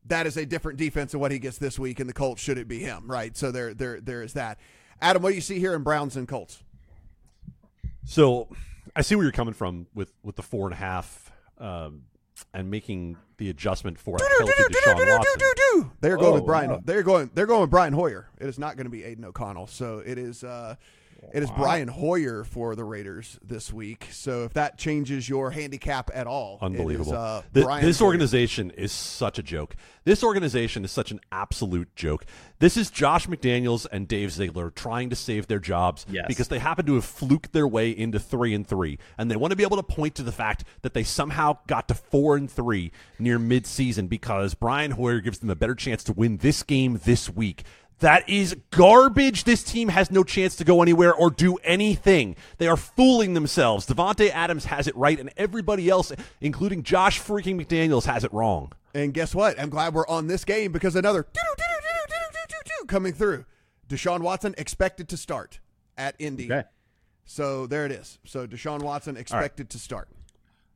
that is a different defense than what he gets this week in the Colts. Should it be him, right? So there there there is that. Adam, what do you see here in Browns and Colts? So I see where you're coming from with with the four and a half um, and making the adjustment for a healthy Deshaun Watson. They're going Oh, with Brian. wow. They're going. They're going with Brian Hoyer. It is not going to be Aidan O'Connell. So it is. Uh, it is Brian Hoyer for the Raiders this week. So if that changes your handicap at all, Unbelievable. It is, uh, Th- Brian this Hoyer. organization is such a joke. This organization is such an absolute joke. This is Josh McDaniels and Dave Ziegler trying to save their jobs Yes. because they happen to have fluked their way into three and three, and they want to be able to point to the fact that they somehow got to four and three near midseason because Brian Hoyer gives them a better chance to win this game this week. That is garbage. This team has no chance to go anywhere or do anything. They are fooling themselves. Davante Adams has it right, and everybody else, including Josh freaking McDaniels, has it wrong. And guess what? I'm glad we're on this game because another coming through. Deshaun Watson expected to start at Indy. Okay. So there it is. So Deshaun Watson expected to start.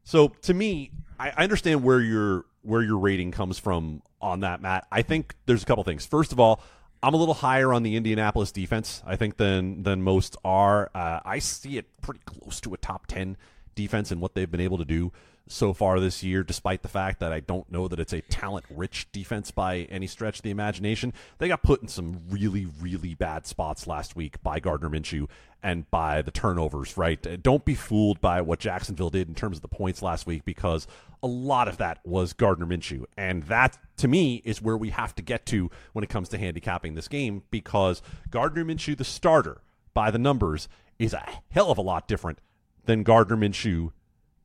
So to me, I, I understand where your where your rating comes from on that, Matt. I think there's a couple things. First of all, I'm a little higher on the Indianapolis defense, I think, than than most are. Uh, I see it pretty close to a top ten defense in what they've been able to do so far this year, despite the fact that I don't know that it's a talent rich defense by any stretch of the imagination. They got put in some really, really bad spots last week by Gardner Minshew and by the turnovers, right? Don't be fooled by what Jacksonville did in terms of the points last week because a lot of that was Gardner Minshew. And that, to me, is where we have to get to when it comes to handicapping this game because Gardner Minshew, the starter, by the numbers, is a hell of a lot different than Gardner Minshew,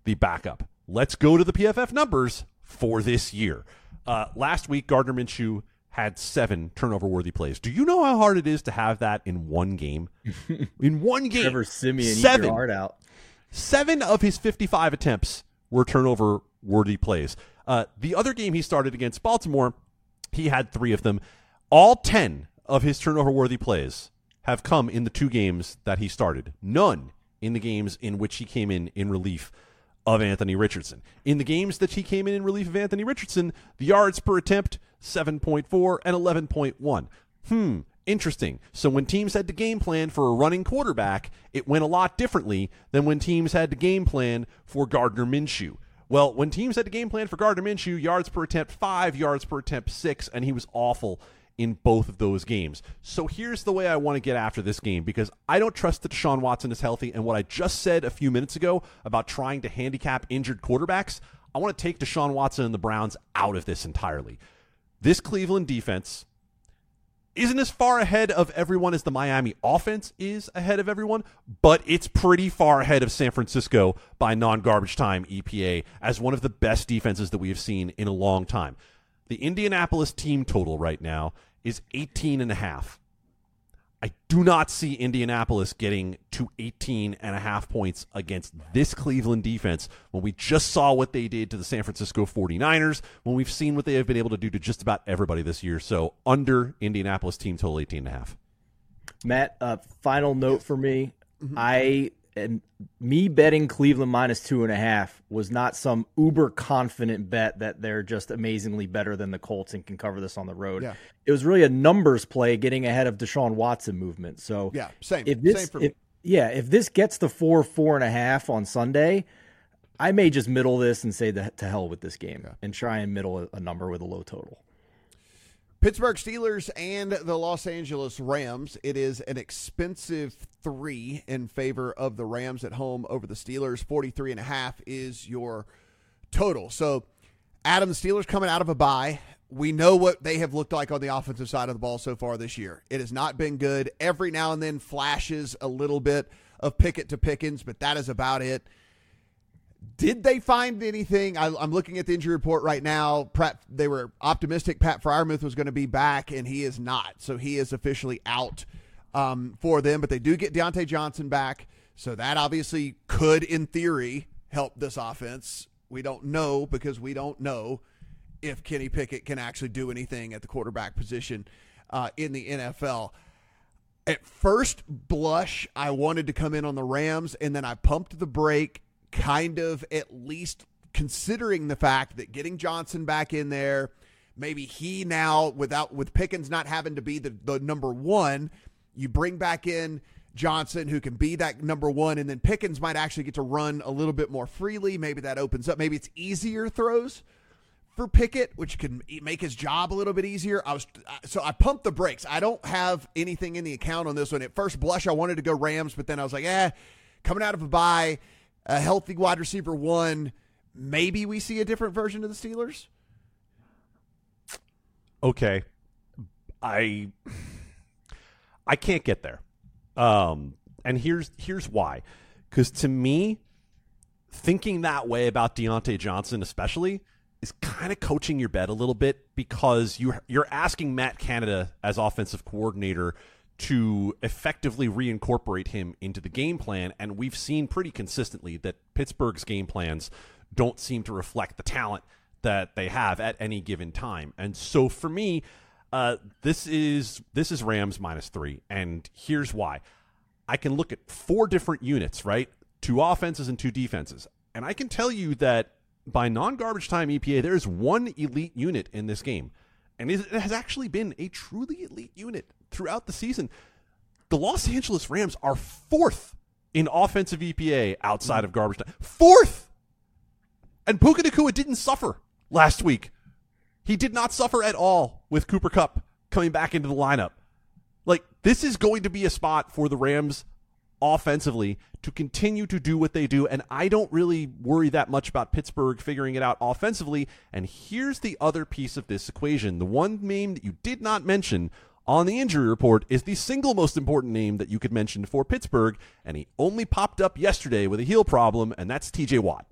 the backup. Let's go to the PFF numbers for this year. Uh, last week, Gardner Minshew had seven turnover worthy plays. Do you know how hard it is to have that in one game? in one game, Trevor Siemian, seven, your heart out. seven of his 55 attempts were turnover worthy plays. Uh, the other game he started against Baltimore, he had three of them. All 10 of his turnover worthy plays have come in the two games that he started. None in the games in which he came in in relief of Anthony Richardson. In the games that he came in in relief of Anthony Richardson, the yards per attempt 7.4 and 11.1. Hmm, interesting. So when teams had to game plan for a running quarterback, it went a lot differently than when teams had to game plan for Gardner Minshew. Well, when teams had to game plan for Gardner Minshew, yards per attempt 5, yards per attempt 6, and he was awful in both of those games. So here's the way I want to get after this game because I don't trust that Deshaun Watson is healthy. And what I just said a few minutes ago about trying to handicap injured quarterbacks, I want to take Deshaun Watson and the Browns out of this entirely. This Cleveland defense isn't as far ahead of everyone as the Miami offense is ahead of everyone, but it's pretty far ahead of San Francisco by non garbage time EPA as one of the best defenses that we have seen in a long time. The Indianapolis team total right now is 18 and a half. I do not see Indianapolis getting to 18 and a half points against this Cleveland defense when we just saw what they did to the San Francisco 49ers, when we've seen what they have been able to do to just about everybody this year. So under Indianapolis team total 18 and a half. Matt, uh, final note for me. Mm-hmm. I and me betting Cleveland minus two and a half was not some uber confident bet that they're just amazingly better than the Colts and can cover this on the road. Yeah. It was really a numbers play getting ahead of Deshaun Watson movement. So yeah, same. If this, same for if, yeah, if this gets the four, four and a half on Sunday, I may just middle this and say that to hell with this game yeah. and try and middle a, a number with a low total. Pittsburgh Steelers and the Los Angeles Rams. It is an expensive three in favor of the Rams at home over the Steelers. 43 and a half is your total. So, Adam, the Steelers coming out of a bye. We know what they have looked like on the offensive side of the ball so far this year. It has not been good. Every now and then flashes a little bit of Pickett to Pickens, but that is about it. Did they find anything? I, am looking at the injury report right now. Pratt, they were optimistic Pat Freiermuth was going to be back, and he is not. So he is officially out um, for them. But they do get Diontae Johnson back. So that obviously could, in theory, help this offense. We don't know because we don't know if Kenny Pickett can actually do anything at the quarterback position uh, in the NFL. At first blush, I wanted to come in on the Rams, and then I pumped the brake kind of at least considering the fact that getting Johnson back in there, maybe he now without with Pickens not having to be the, the number one, you bring back in Johnson who can be that number one, and then Pickens might actually get to run a little bit more freely. Maybe that opens up. Maybe it's easier throws for Pickett, which can make his job a little bit easier. I was so I pumped the brakes. I don't have anything in the account on this one. At first blush, I wanted to go Rams, but then I was like, eh, coming out of a bye a healthy wide receiver one, maybe we see a different version of the Steelers. Okay, I I can't get there, um, and here's here's why. Because to me, thinking that way about Diontae Johnson, especially, is kind of coaching your bet a little bit because you you're asking Matt Canada as offensive coordinator to effectively reincorporate him into the game plan. And we've seen pretty consistently that Pittsburgh's game plans don't seem to reflect the talent that they have at any given time. And so for me, uh, this is this is Rams minus three, and here's why. I can look at four different units, right? Two offenses and two defenses, and I can tell you that by non-garbage time EPA, there is one elite unit in this game, and it has actually been a truly elite unit throughout the season. The Los Angeles Rams are fourth in offensive EPA outside of garbage time. Fourth! And Puka Nacua didn't suffer last week. He did not suffer at all with Cooper Kupp coming back into the lineup. Like, this is going to be a spot for the Rams offensively to continue to do what they do. And I don't really worry that much about Pittsburgh figuring it out offensively. And here's the other piece of this equation the one name that you did not mention on the injury report is the single most important name that you could mention for Pittsburgh, and he only popped up yesterday with a heel problem, and that's TJ Watt.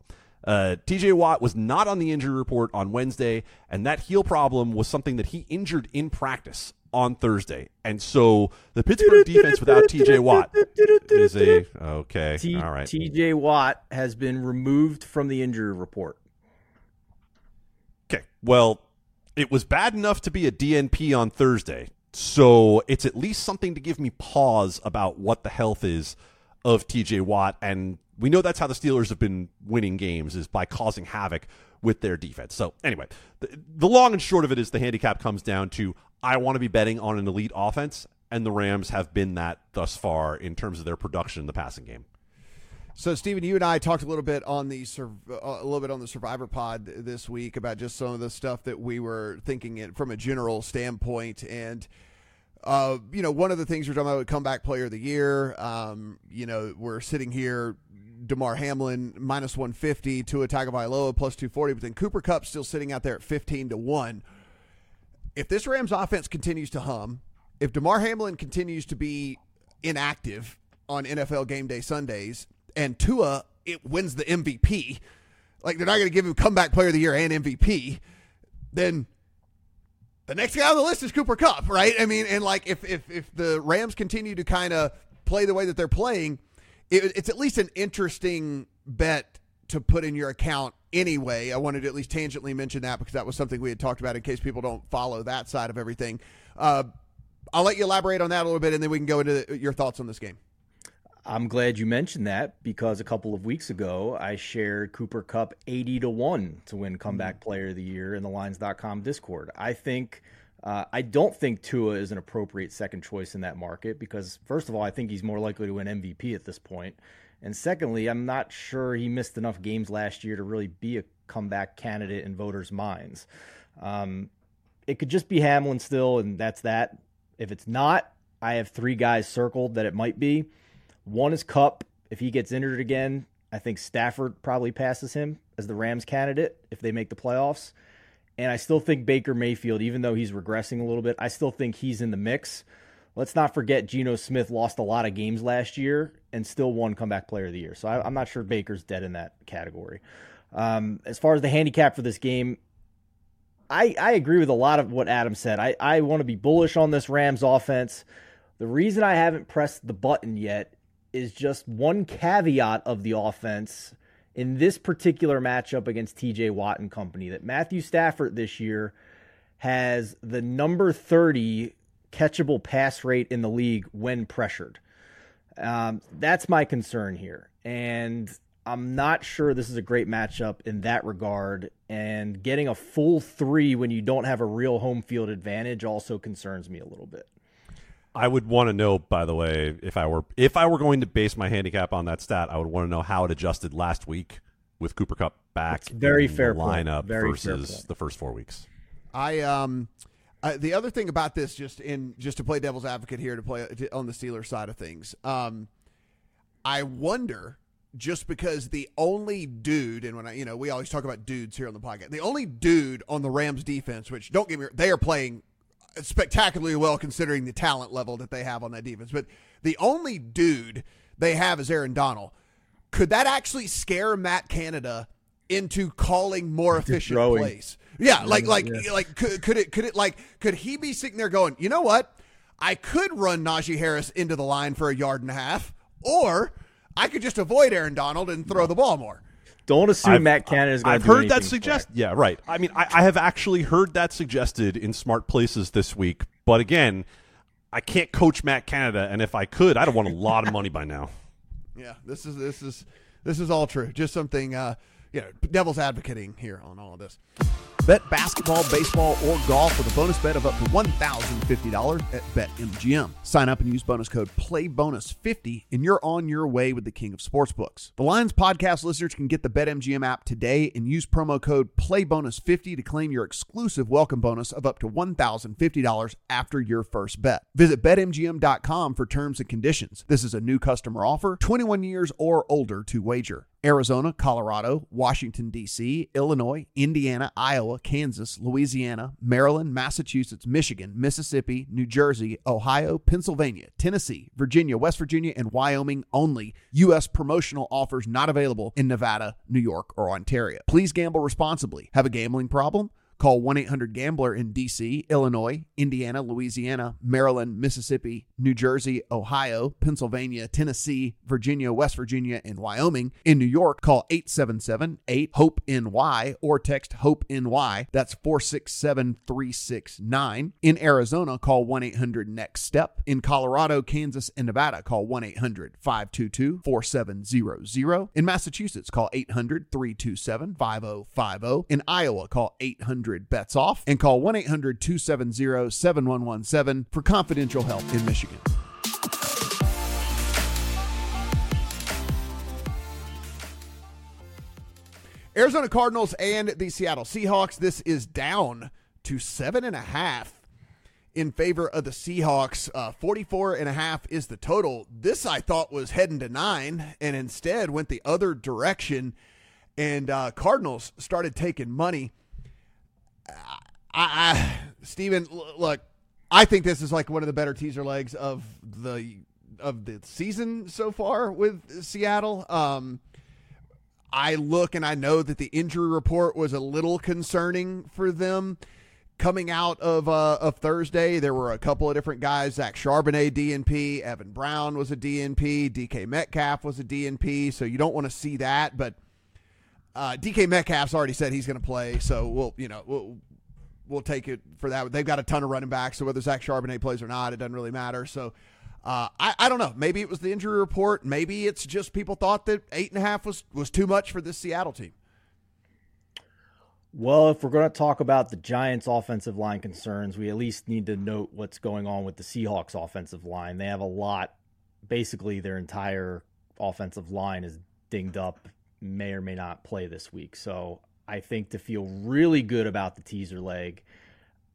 Uh, TJ Watt was not on the injury report on Wednesday, and that heel problem was something that he injured in practice on Thursday. And so the Pittsburgh defense without TJ Watt is a okay. T- all right. TJ Watt has been removed from the injury report. Okay. Well, it was bad enough to be a DNP on Thursday. So it's at least something to give me pause about what the health is of TJ Watt. And we know that's how the Steelers have been winning games is by causing havoc with their defense. So anyway, the, the long and short of it is the handicap comes down to I want to be betting on an elite offense, and the Rams have been that thus far in terms of their production in the passing game. So, Stephen, you and I talked a little bit on the uh, a little bit on the Survivor Pod this week about just some of the stuff that we were thinking in, from a general standpoint, and uh, you know, one of the things we're talking about comeback player of the year. Um, you know, we're sitting here, Damar Hamlin minus one fifty, Tua Tagovailoa plus two forty, but then Cooper Kupp still sitting out there at fifteen to one. If this Rams offense continues to hum, if Damar Hamlin continues to be inactive on NFL game day Sundays and Tua it wins the MVP, like they're not going to give him comeback player of the year and MVP, then the next guy on the list is Cooper Kupp, right? I mean, and like if if if the Rams continue to kind of play the way that they're playing, it, it's at least an interesting bet to put in your account anyway. I wanted to at least tangentially mention that because that was something we had talked about in case people don't follow that side of everything. Uh, I'll let you elaborate on that a little bit, and then we can go into your thoughts on this game. I'm glad you mentioned that because a couple of weeks ago I shared Cooper Kupp 80 to 1 to win comeback mm-hmm. player of the year in the lines.com Discord. I think uh, I don't think Tua is an appropriate second choice in that market because first of all I think he's more likely to win MVP at this point. And secondly, I'm not sure he missed enough games last year to really be a comeback candidate in voters' minds. Um, it could just be Hamlin still, and that's that. If it's not, I have three guys circled that it might be. One is Kupp. If he gets injured again, I think Stafford probably passes him as the Rams candidate if they make the playoffs. And I still think Baker Mayfield, even though he's regressing a little bit, I still think he's in the mix. Let's not forget Geno Smith lost a lot of games last year and still won comeback player of the year. So I, am not sure Baker's dead in that category. Um, as far as the handicap for this game, I, I agree with a lot of what Adam said. I, I want to be bullish on this Rams offense. The reason I haven't pressed the button yet is just one caveat of the offense in this particular matchup against TJ Watt and company that Matthew Stafford this year has the number 30 catchable pass rate in the league when pressured. Um, that's my concern here. And I'm not sure this is a great matchup in that regard. And getting a full three when you don't have a real home field advantage also concerns me a little bit. I would want to know, by the way, if I were if I were going to base my handicap on that stat, I would want to know how it adjusted last week with Cooper Kupp back. It's very fair lineup very versus the first four weeks. I um, uh, the other thing about this, just in just to play devil's advocate here, to play to, on the Steelers side of things, um, I wonder just because the only dude, and when I, you know, we always talk about dudes here on the podcast, the only dude on the Rams defense, which don't get me, they are playing spectacularly well considering the talent level that they have on that defense. But the only dude they have is Aaron Donald. Could that actually scare Matt Canada into calling more efficient plays? Yeah, like like yeah. like could, could it could it like could he be sitting there going, you know what? I could run Najee Harris into the line for a yard and a half, or I could just avoid Aaron Donald and throw the ball more. Don't assume I've, Matt Canada is going to. I've heard that suggested. Yeah, right. I mean, I, I have actually heard that suggested in smart places this week. But again, I can't coach Matt Canada, and if I could, I'd have won a lot of money by now. Yeah, this is this is this is all true. Just something, uh, you know, devil's advocating here on all of this. Bet basketball, baseball, or golf with a bonus bet of up to $1,050 at BetMGM. Sign up and use bonus code PLAYBONUS50 and you're on your way with the king of sportsbooks. The Lines podcast listeners can get the BetMGM app today and use promo code PLAYBONUS50 to claim your exclusive welcome bonus of up to $1,050 after your first bet. Visit BetMGM.com for terms and conditions. This is a new customer offer, 21 years or older to wager. Arizona, Colorado, Washington, D.C., Illinois, Indiana, Iowa, Kansas, Louisiana, Maryland, Massachusetts, Michigan, Mississippi, New Jersey, Ohio, Pennsylvania, Tennessee, Virginia, West Virginia, and Wyoming only. U.S. promotional offers not available in Nevada, New York, or Ontario. Please gamble responsibly. Have a gambling problem? Call 1 800 Gambler in D.C., Illinois, Indiana, Louisiana, Maryland, Mississippi, New Jersey, Ohio, Pennsylvania, Tennessee, Virginia, West Virginia, and Wyoming. In New York, call 877 8 HOPE NY or text HOPE NY. That's 467 369. In Arizona, call 1 800 NEXT STEP. In Colorado, Kansas, and Nevada, call 1 800 522 4700. In Massachusetts, call 800 327 5050. In Iowa, call 800 bets off and call 1 800 270 7117 for confidential help in Michigan. Arizona Cardinals and the Seattle Seahawks. This is down to seven and a half in favor of the Seahawks. Uh, 44 and a half is the total. This I thought was heading to nine and instead went the other direction. And uh, Cardinals started taking money. I, I Stephen, look, I think this is like one of the better teaser legs of the of the season so far with Seattle. Um, I look and I know that the injury report was a little concerning for them coming out of uh, of Thursday. There were a couple of different guys: Zach Charbonnet, DNP, Evan Brown was a DNP, DK Metcalf was a DNP. So you don't want to see that, but uh, DK Metcalf's already said he's going to play, so we'll you know we'll we'll take it for that. They've got a ton of running backs, so whether Zach Charbonnet plays or not, it doesn't really matter. So. Uh, I, I don't know. Maybe it was the injury report. Maybe it's just people thought that eight and a half was, was too much for this Seattle team. Well, if we're going to talk about the Giants' offensive line concerns, we at least need to note what's going on with the Seahawks' offensive line. They have a lot, basically, their entire offensive line is dinged up, may or may not play this week. So I think to feel really good about the teaser leg,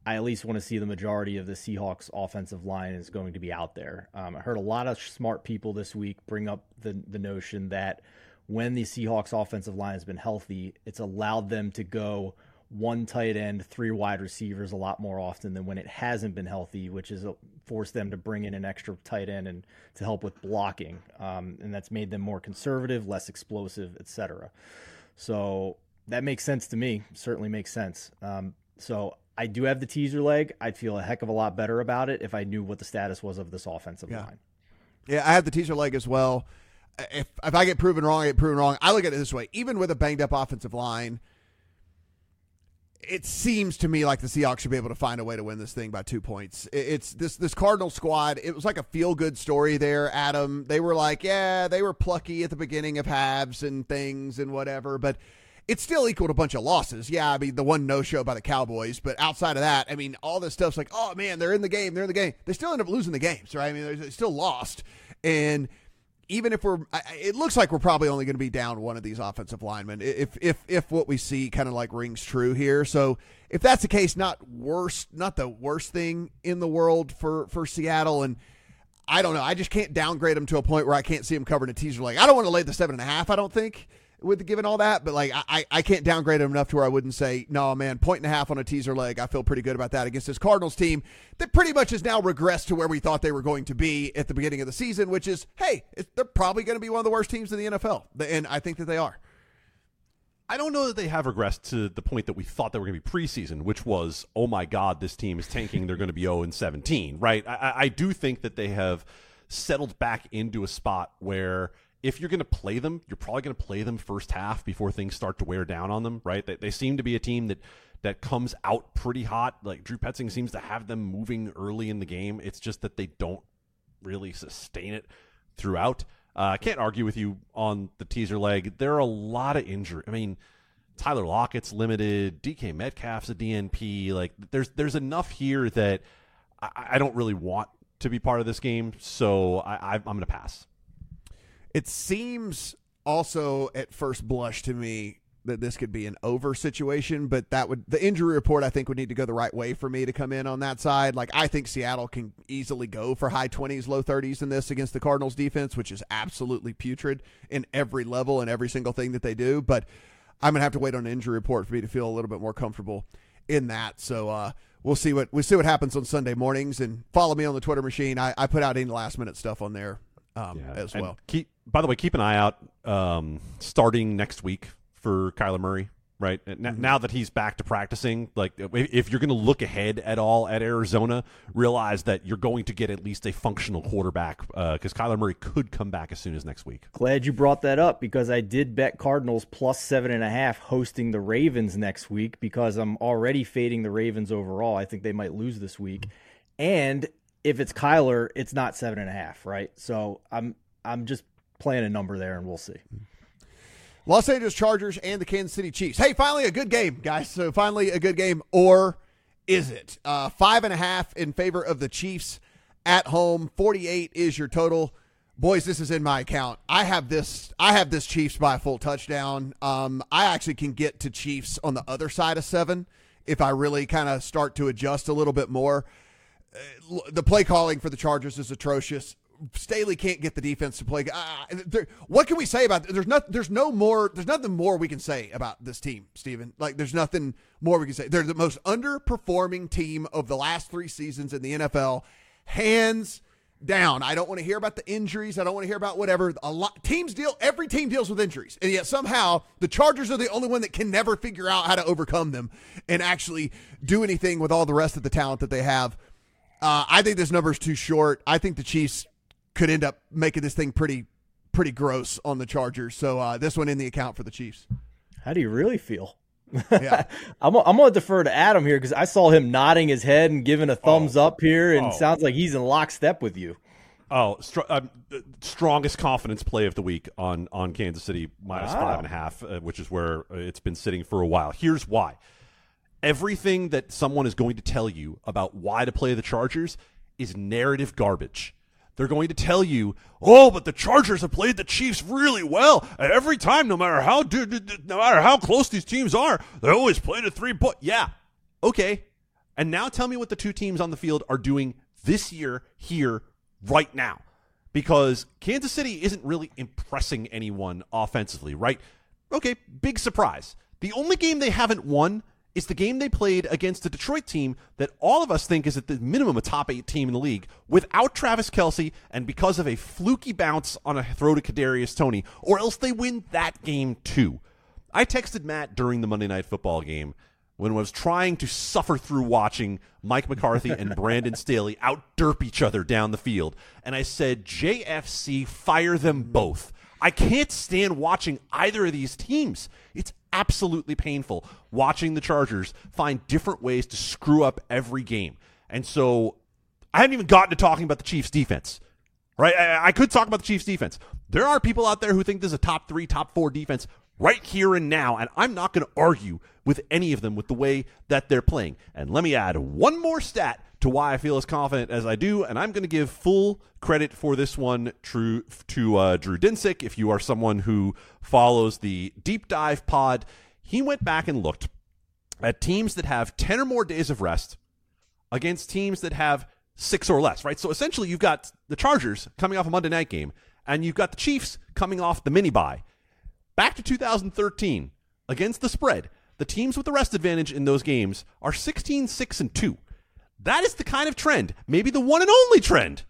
I at least want to see the majority of the Seahawks offensive line is going to be out there. Um, I heard a lot of smart people this week bring up the, the notion that when the Seahawks offensive line has been healthy, it's allowed them to go one tight end, three wide receivers a lot more often than when it hasn't been healthy, which has forced them to bring in an extra tight end and to help with blocking. Um, and that's made them more conservative, less explosive, etc. So that makes sense to me. Certainly makes sense. Um, so I do have the teaser leg. I'd feel a heck of a lot better about it if I knew what the status was of this offensive yeah. line. Yeah, I have the teaser leg as well. If if I get proven wrong, I get proven wrong. I look at it this way: even with a banged up offensive line, it seems to me like the Seahawks should be able to find a way to win this thing by two points. It's this this Cardinal squad. It was like a feel good story there, Adam. They were like, yeah, they were plucky at the beginning of halves and things and whatever, but it's still equaled a bunch of losses. Yeah, I mean the one no show by the Cowboys, but outside of that, I mean all this stuff's like, oh man, they're in the game, they're in the game. They still end up losing the games, right? I mean they still lost, and even if we're, it looks like we're probably only going to be down one of these offensive linemen if if if what we see kind of like rings true here. So if that's the case, not worst, not the worst thing in the world for for Seattle. And I don't know, I just can't downgrade them to a point where I can't see them covering a teaser. Like I don't want to lay the seven and a half. I don't think with given all that, but like I, I can't downgrade him enough to where I wouldn't say, no, man, point and a half on a teaser leg. I feel pretty good about that against this Cardinals team that pretty much has now regressed to where we thought they were going to be at the beginning of the season, which is, hey, they're probably going to be one of the worst teams in the NFL. And I think that they are. I don't know that they have regressed to the point that we thought they were going to be preseason, which was, oh my God, this team is tanking. They're going to be 0 and 17, right? I, I do think that they have settled back into a spot where if you're going to play them, you're probably going to play them first half before things start to wear down on them, right? They, they seem to be a team that that comes out pretty hot. Like Drew Petzing seems to have them moving early in the game. It's just that they don't really sustain it throughout. Uh, I can't argue with you on the teaser leg. There are a lot of injury. I mean, Tyler Lockett's limited. DK Metcalf's a DNP. Like, there's there's enough here that I, I don't really want to be part of this game. So I, I I'm going to pass. It seems also at first blush to me that this could be an over situation, but that would the injury report I think would need to go the right way for me to come in on that side. Like I think Seattle can easily go for high 20s, low 30s in this against the Cardinals defense, which is absolutely putrid in every level and every single thing that they do, but I'm going to have to wait on an injury report for me to feel a little bit more comfortable in that. So uh, we'll see what we'll see what happens on Sunday mornings and follow me on the Twitter machine. I, I put out any last minute stuff on there um, yeah. as well. Keep by the way, keep an eye out um, starting next week for Kyler Murray. right? Mm-hmm. Now that he's back to practicing, like if you're going to look ahead at all at Arizona, realize that you're going to get at least a functional quarterback because uh, Kyler Murray could come back as soon as next week. Glad you brought that up because I did bet Cardinals plus seven and a half hosting the Ravens next week because I'm already fading the Ravens overall. I think they might lose this week, and if it's Kyler, it's not seven and a half, right? So I'm I'm just playing a number there, and we'll see. Los Angeles Chargers and the Kansas City Chiefs. Hey, finally a good game, guys. So finally a good game, or is it? Uh, five and a half in favor of the Chiefs at home. Forty-eight is your total. Boys, this is in my account. I have this. I have this Chiefs by a full touchdown. Um, I actually can get to Chiefs on the other side of seven if I really kind of start to adjust a little bit more. Uh, the play calling for the Chargers is atrocious. Staley can't get the defense to play. Uh, there, what can we say about? There's not. There's no more. There's nothing more we can say about this team, Stephen. Like there's nothing more we can say. They're the most underperforming team of the last three seasons in the NFL, hands down. I don't want to hear about the injuries. I don't want to hear about whatever. A lot teams deal. Every team deals with injuries, and yet somehow the Chargers are the only one that can never figure out how to overcome them and actually do anything with all the rest of the talent that they have. Uh, I think this number is too short. I think the Chiefs could end up making this thing pretty pretty gross on the Chargers. So uh, this one in the account for the Chiefs. How do you really feel? Yeah, I'm, I'm going to defer to Adam here because I saw him nodding his head and giving a thumbs oh. up here, and oh. sounds like he's in lockstep with you. Oh, str- uh, strongest confidence play of the week on on Kansas City minus five and a half, uh, which is where uh, it's been sitting for a while. Here's why: everything that someone is going to tell you about why to play the Chargers is narrative garbage. They're going to tell you, "Oh, but the Chargers have played the Chiefs really well, and every time, no matter how no matter how close these teams are, they always play to three point." Yeah, okay. And now tell me what the two teams on the field are doing this year, here, right now, because Kansas City isn't really impressing anyone offensively, right? Okay, big surprise. The only game they haven't won is the game they played against the Detroit team that all of us think is at the minimum a top eight team in the league without Travis Kelce and because of a fluky bounce on a throw to Kadarius Toney, or else they win that game too. I texted Matt during the Monday Night Football game when I was trying to suffer through watching Mike McCarthy and Brandon Staley outderp each other down the field, and I said, "JFC, fire them both." I can't stand watching either of these teams. It's absolutely painful watching the Chargers find different ways to screw up every game. And so I haven't even gotten to talking about the Chiefs defense. Right? I, I could talk about the Chiefs defense. There are people out there who think this is a top three, top four defense right here and now, and I'm not going to argue with any of them with the way that they're playing. And let me add one more stat to why I feel as confident as I do, and I'm going to give full credit for this one true to uh, Drew Dinsick. If you are someone who follows the deep dive pod, he went back and looked at teams that have 10 or more days of rest against teams that have six or less, right? So essentially, you've got the Chargers coming off a Monday night game, and you've got the Chiefs coming off the mini bye. Back to 2013, against the spread, the teams with the rest advantage in those games are 16 6 and 2. That is the kind of trend, maybe the one and only trend,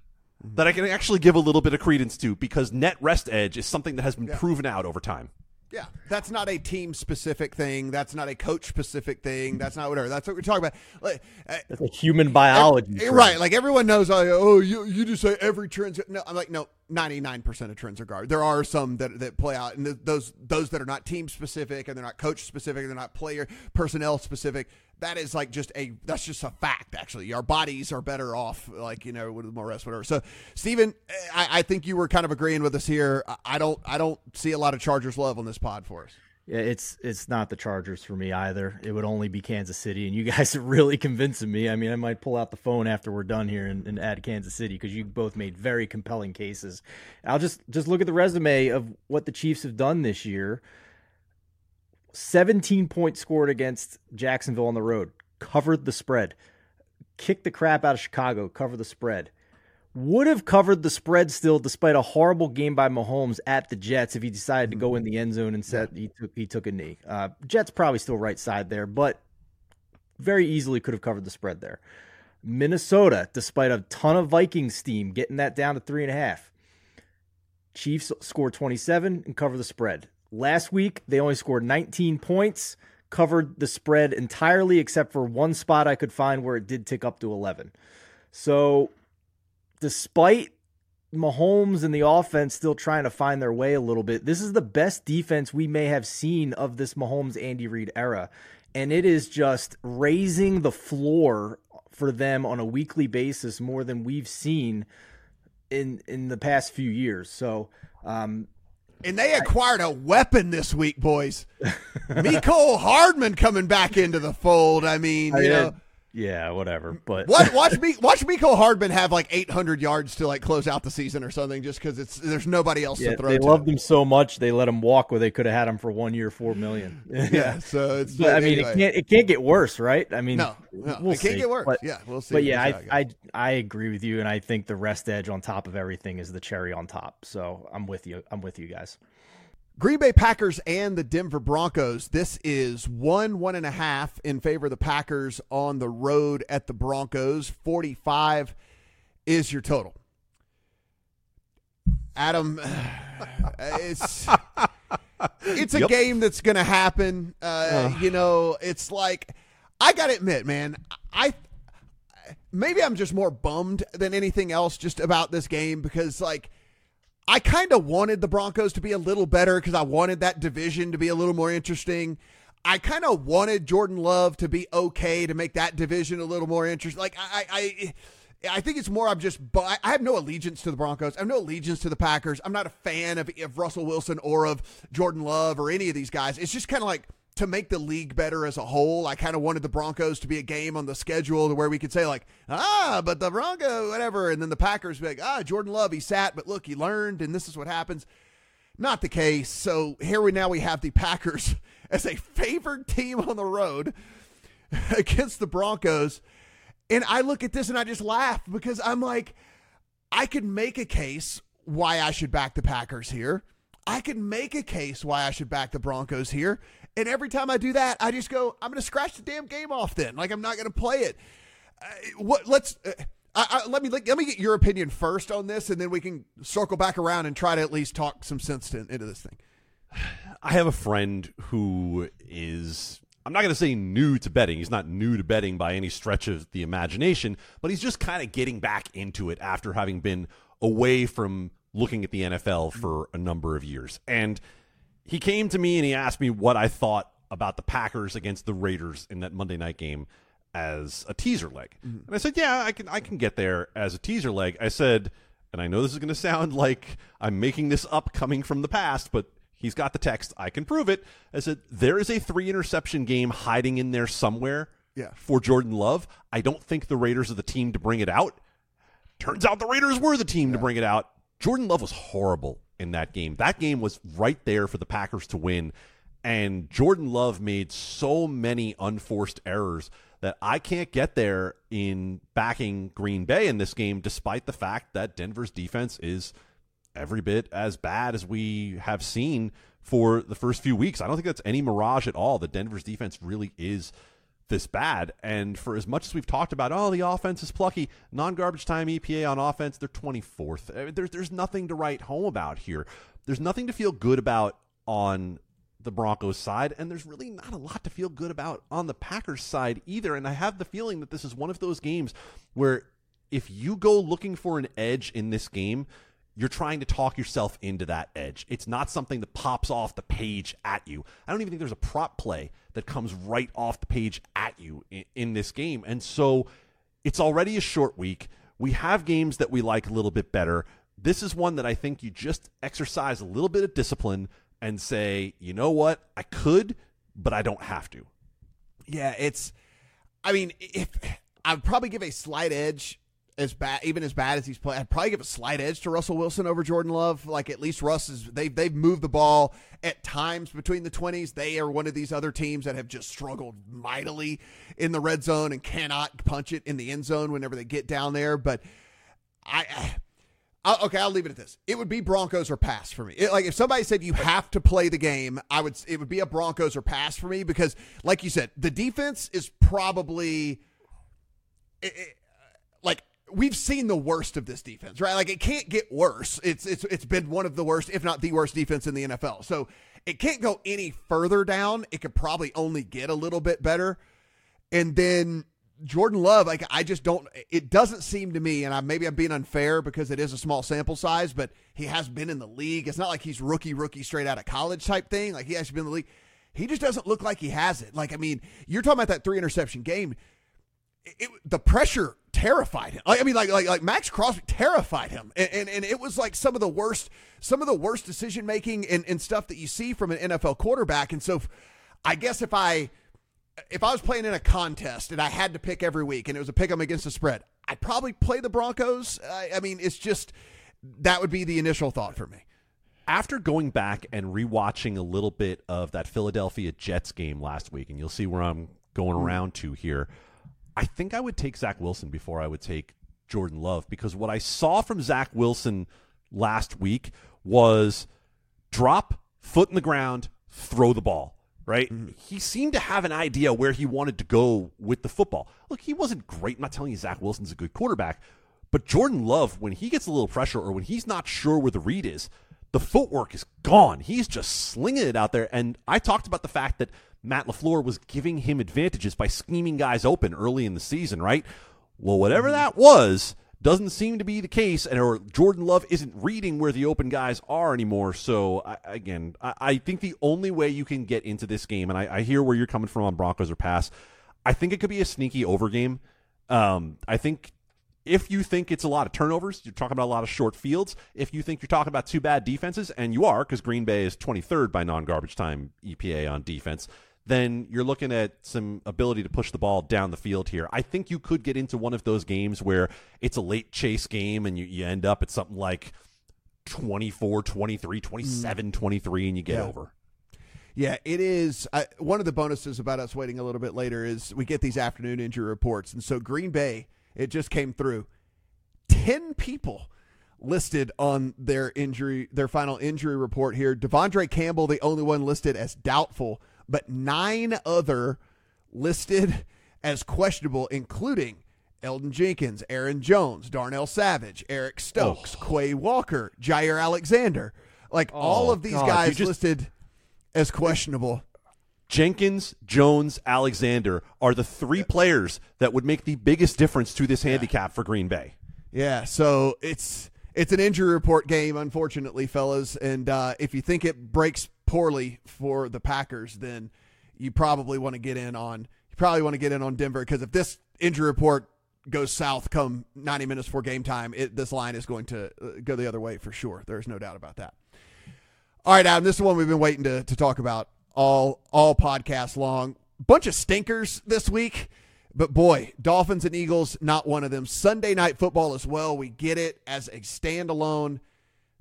that I can actually give a little bit of credence to because net rest edge is something that has been yeah. proven out over time. Yeah, that's not a team specific thing. That's not a coach specific thing. That's not whatever. That's what we're talking about. Like, uh, that's a human biology, every, right? Like everyone knows. Like, oh, you you just say every trend. No, I'm like, no, 99% of trends are guard. There are some that, that play out, and those those that are not team specific and they're not coach specific, and they're not player personnel specific. That is like just a that's just a fact. Actually, our bodies are better off, like you know, with more rest, whatever. So, Stephen, I, I think you were kind of agreeing with us here. I don't I don't see a lot of Chargers love on this pod for us. Yeah, it's it's not the Chargers for me either. It would only be Kansas City, and you guys are really convincing me. I mean, I might pull out the phone after we're done here and, and add Kansas City because you both made very compelling cases. I'll just just look at the resume of what the Chiefs have done this year. 17 points scored against Jacksonville on the road, covered the spread, kicked the crap out of Chicago, covered the spread would have covered the spread still, despite a horrible game by Mahomes at the Jets. If he decided to go in the end zone and said he took he took a knee, uh, Jets probably still right side there, but very easily could have covered the spread there. Minnesota, despite a ton of Vikings steam, getting that down to three and a half. Chiefs score 27 and cover the spread. Last week, they only scored 19 points, covered the spread entirely except for one spot I could find where it did tick up to 11. So, despite Mahomes and the offense still trying to find their way a little bit, this is the best defense we may have seen of this Mahomes Andy Reid era. And it is just raising the floor for them on a weekly basis more than we've seen in in the past few years. So, um, and they acquired a weapon this week, boys. Mecole Hardman coming back into the fold. I mean, you know, yeah, whatever. But what, watch me watch Mecole Hardman have like 800 yards to like close out the season or something, just because it's there's nobody else yeah, to throw. They to. loved him so much they let him walk where they could have had him for one year, four million. yeah, so it's. But, I mean, it can't it can't get worse, right? I mean, no, no we'll it can't get worse. But, yeah, we'll see. But yeah, We'll see how I. I I agree with you, and I think the rest edge on top of everything is the cherry on top. So I'm with you. I'm with you guys. Green Bay Packers and the Denver Broncos. This is one, one and a half in favor of the Packers on the road at the Broncos. 45 is your total. Adam, it's it's a Yep. game that's going to happen. Uh, you know, it's like I got to admit, man, I maybe I'm just more bummed than anything else just about this game because like I kind of wanted the Broncos to be a little better because I wanted that division to be a little more interesting. I kind of wanted Jordan Love to be okay to make that division a little more interesting. Like I, I, I think it's more. I'm just. I have no allegiance to the Broncos. I have no allegiance to the Packers. I'm not a fan of, of Russell Wilson or of Jordan Love or any of these guys. It's just kind of like to make the league better as a whole. I kind of wanted the Broncos to be a game on the schedule to where we could say like, ah, but the Bronco, whatever, and then the Packers be like, ah, Jordan Love, he sat, but look, he learned, and this is what happens. Not the case. So here we now we have the Packers as a favored team on the road against the Broncos. And I look at this and I just laugh because I'm like, I could make a case why I should back the Packers here. I could make a case why I should back the Broncos here. And every time I do that, I just go, I'm going to scratch the damn game off then. Like, I'm not going to play it. Uh, what, let's. Uh, I, I, let me let me get your opinion first on this, and then we can circle back around and try to at least talk some sense to, into this thing. I have a friend who is I'm not going to say new to betting. He's not new to betting by any stretch of the imagination, but he's just kind of getting back into it after having been away from looking at the NFL for a number of years. And he came to me and he asked me what I thought about the Packers against the Raiders in that Monday night game as a teaser leg. Mm-hmm. And I said, "Yeah, I can I can get there as a teaser leg." I said, and I know this is going to sound like I'm making this up coming from the past, but he's got the text. I can prove it. I said, "There is a three interception game hiding in there somewhere." Yeah. For Jordan Love, I don't think the Raiders are the team to bring it out. Turns out the Raiders were the team to bring it out. Jordan Love was horrible in that game. That game was right there for the Packers to win. And Jordan Love made so many unforced errors that I can't get there in backing Green Bay in this game, despite the fact that Denver's defense is every bit as bad as we have seen for the first few weeks. I don't think that's any mirage at all that Denver's defense really is this bad. And for as much as we've talked about, oh, the offense is plucky, non garbage time EPA on offense, they're 24th. I mean, There's, there's nothing to write home about here. There's nothing to feel good about on the Broncos side, and there's really not a lot to feel good about on the Packers side either. And I have the feeling that this is one of those games where if you go looking for an edge in this game, you're trying to talk yourself into that edge. It's not something that pops off the page at you. I don't even think there's a prop play that comes right off the page at you in, in this game. And so it's already a short week. We have games that we like a little bit better. This is one that I think you just exercise a little bit of discipline and say, you know what? I could, but I don't have to. Yeah, it's. I mean, if I'd probably give a slight edge as bad, even as bad as he's playing, I'd probably give a slight edge to Russell Wilson over Jordan Love. Like at least Russ is they've they've moved the ball at times between the twenties. They are one of these other teams that have just struggled mightily in the red zone and cannot punch it in the end zone whenever they get down there. But I. I okay, I'll leave it at this. It would be Broncos or pass for me. It- like if somebody said you have to play the game, I would. It would be a Broncos or pass for me because, like you said, the defense is probably it- it- we've seen the worst of this defense, right? Like it can't get worse. It's it's it's been one of the worst, if not the worst, defense in the NFL. So it can't go any further down. It could probably only get a little bit better. And then Jordan Love, like I just don't. It doesn't seem to me, and I, maybe I'm being unfair because it is a small sample size, but he has been in the league. It's not like he's rookie, rookie, straight out of college type thing. Like he has been in the league. He just doesn't look like he has it. Like I mean, you're talking about that three interception game. It, it, the pressure terrified him. Like, I mean, like like like Maxx Crosby terrified him, and, and and it was like some of the worst, some of the worst decision making and, and stuff that you see from an NFL quarterback. And so, I guess if I if I was playing in a contest and I had to pick every week and it was a pick 'em against the spread, I'd probably play the Broncos. I, I mean, it's just that would be the initial thought for me. After going back and rewatching a little bit of that Philadelphia Jets game last week, and you'll see where I'm going Hmm. around to here, I think I would take Zach Wilson before I would take Jordan Love because what I saw from Zach Wilson last week was drop, foot in the ground, throw the ball. Right? Mm-hmm. He seemed to have an idea where he wanted to go with the football. Look, he wasn't great. I'm not telling you Zach Wilson's a good quarterback, but Jordan Love, when he gets a little pressure or when he's not sure where the read is, the footwork is gone. He's just slinging it out there. And I talked about the fact that Matt LaFleur was giving him advantages by scheming guys open early in the season, right? Well, whatever that was doesn't seem to be the case, and or Jordan Love isn't reading where the open guys are anymore. So I, again, I, I think the only way you can get into this game, and I, I hear where you're coming from on Broncos or pass, I think it could be a sneaky over game. Um, I think if you think it's a lot of turnovers, you're talking about a lot of short fields. If you think you're talking about two bad defenses, and you are, because Green Bay is 23rd by non garbage time EPA on defense, then you're looking at some ability to push the ball down the field here. I think you could get into one of those games where it's a late chase game and you, you end up at something like 24 23, 27 mm. 23, and you get Yeah. over. Yeah, it is. I, one of the bonuses about us waiting a little bit later is we get these afternoon injury reports. And so Green Bay, it just came through. 10 people listed on their injury, their final injury report here. De'Vondre Campbell, the only one listed as doubtful, but nine other listed as questionable, including Elgton Jenkins, Aaron Jones, Darnell Savage, Eric Stokes, Quay Walker, Jaire Alexander. Like all Oh, of these God, guys just- listed as questionable. Jenkins, Jones, Alexander are the three players that would make the biggest difference to this handicap for Green Bay. Yeah, so it's it's an injury report game, unfortunately, fellas. And uh, if you think it breaks poorly for the Packers, then you probably want to get in on you probably want to get in on Denver because if this injury report goes south come 90 minutes before game time, it, this line is going to uh, go the other way for sure. There's no doubt about that. All right, Adam, this is one we've been waiting to, to talk about all all podcast long. Bunch of stinkers this week, but boy, Dolphins and Eagles, not one of them. Sunday night football as well. We get it as a standalone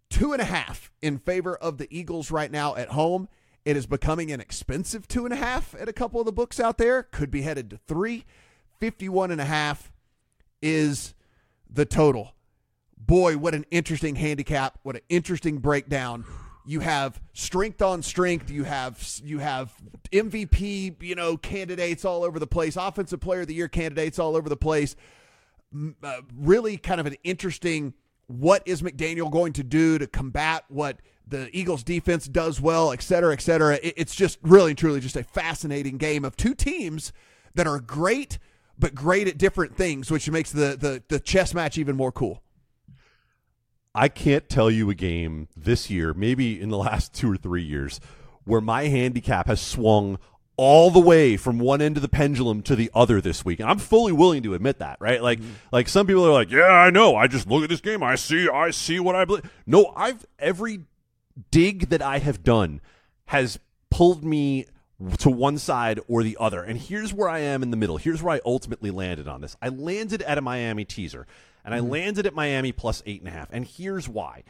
two and a half in favor of the Eagles right now at home. It is becoming an expensive two and a half at a couple of the books out there. Could be headed to three. 51 and a half is the total. Boy, what an interesting handicap. What an interesting breakdown. You have strength on strength. You have you have MVP, you know, candidates all over the place. Offensive player of the year candidates all over the place. Uh, really kind of an interesting what is McDaniel going to do to combat what the Eagles defense does well, et cetera, et cetera. It- It's just really truly just a fascinating game of two teams that are great, but great at different things, which makes the the, the chess match even more cool. I can't tell you a game this year, maybe in the last two or three years, where my handicap has swung all the way from one end of the pendulum to the other this week. And I'm fully willing to admit that, right? Like mm-hmm. like some people are like, "Yeah, I know. I just look at this game. I see I see what I believe." No, I've every dig that I have done has pulled me to one side or the other. And here's where I am in the middle. Here's where I ultimately landed on this. I landed at a Miami teaser, and I mm-hmm. landed at Miami plus eight and a half. And here's why.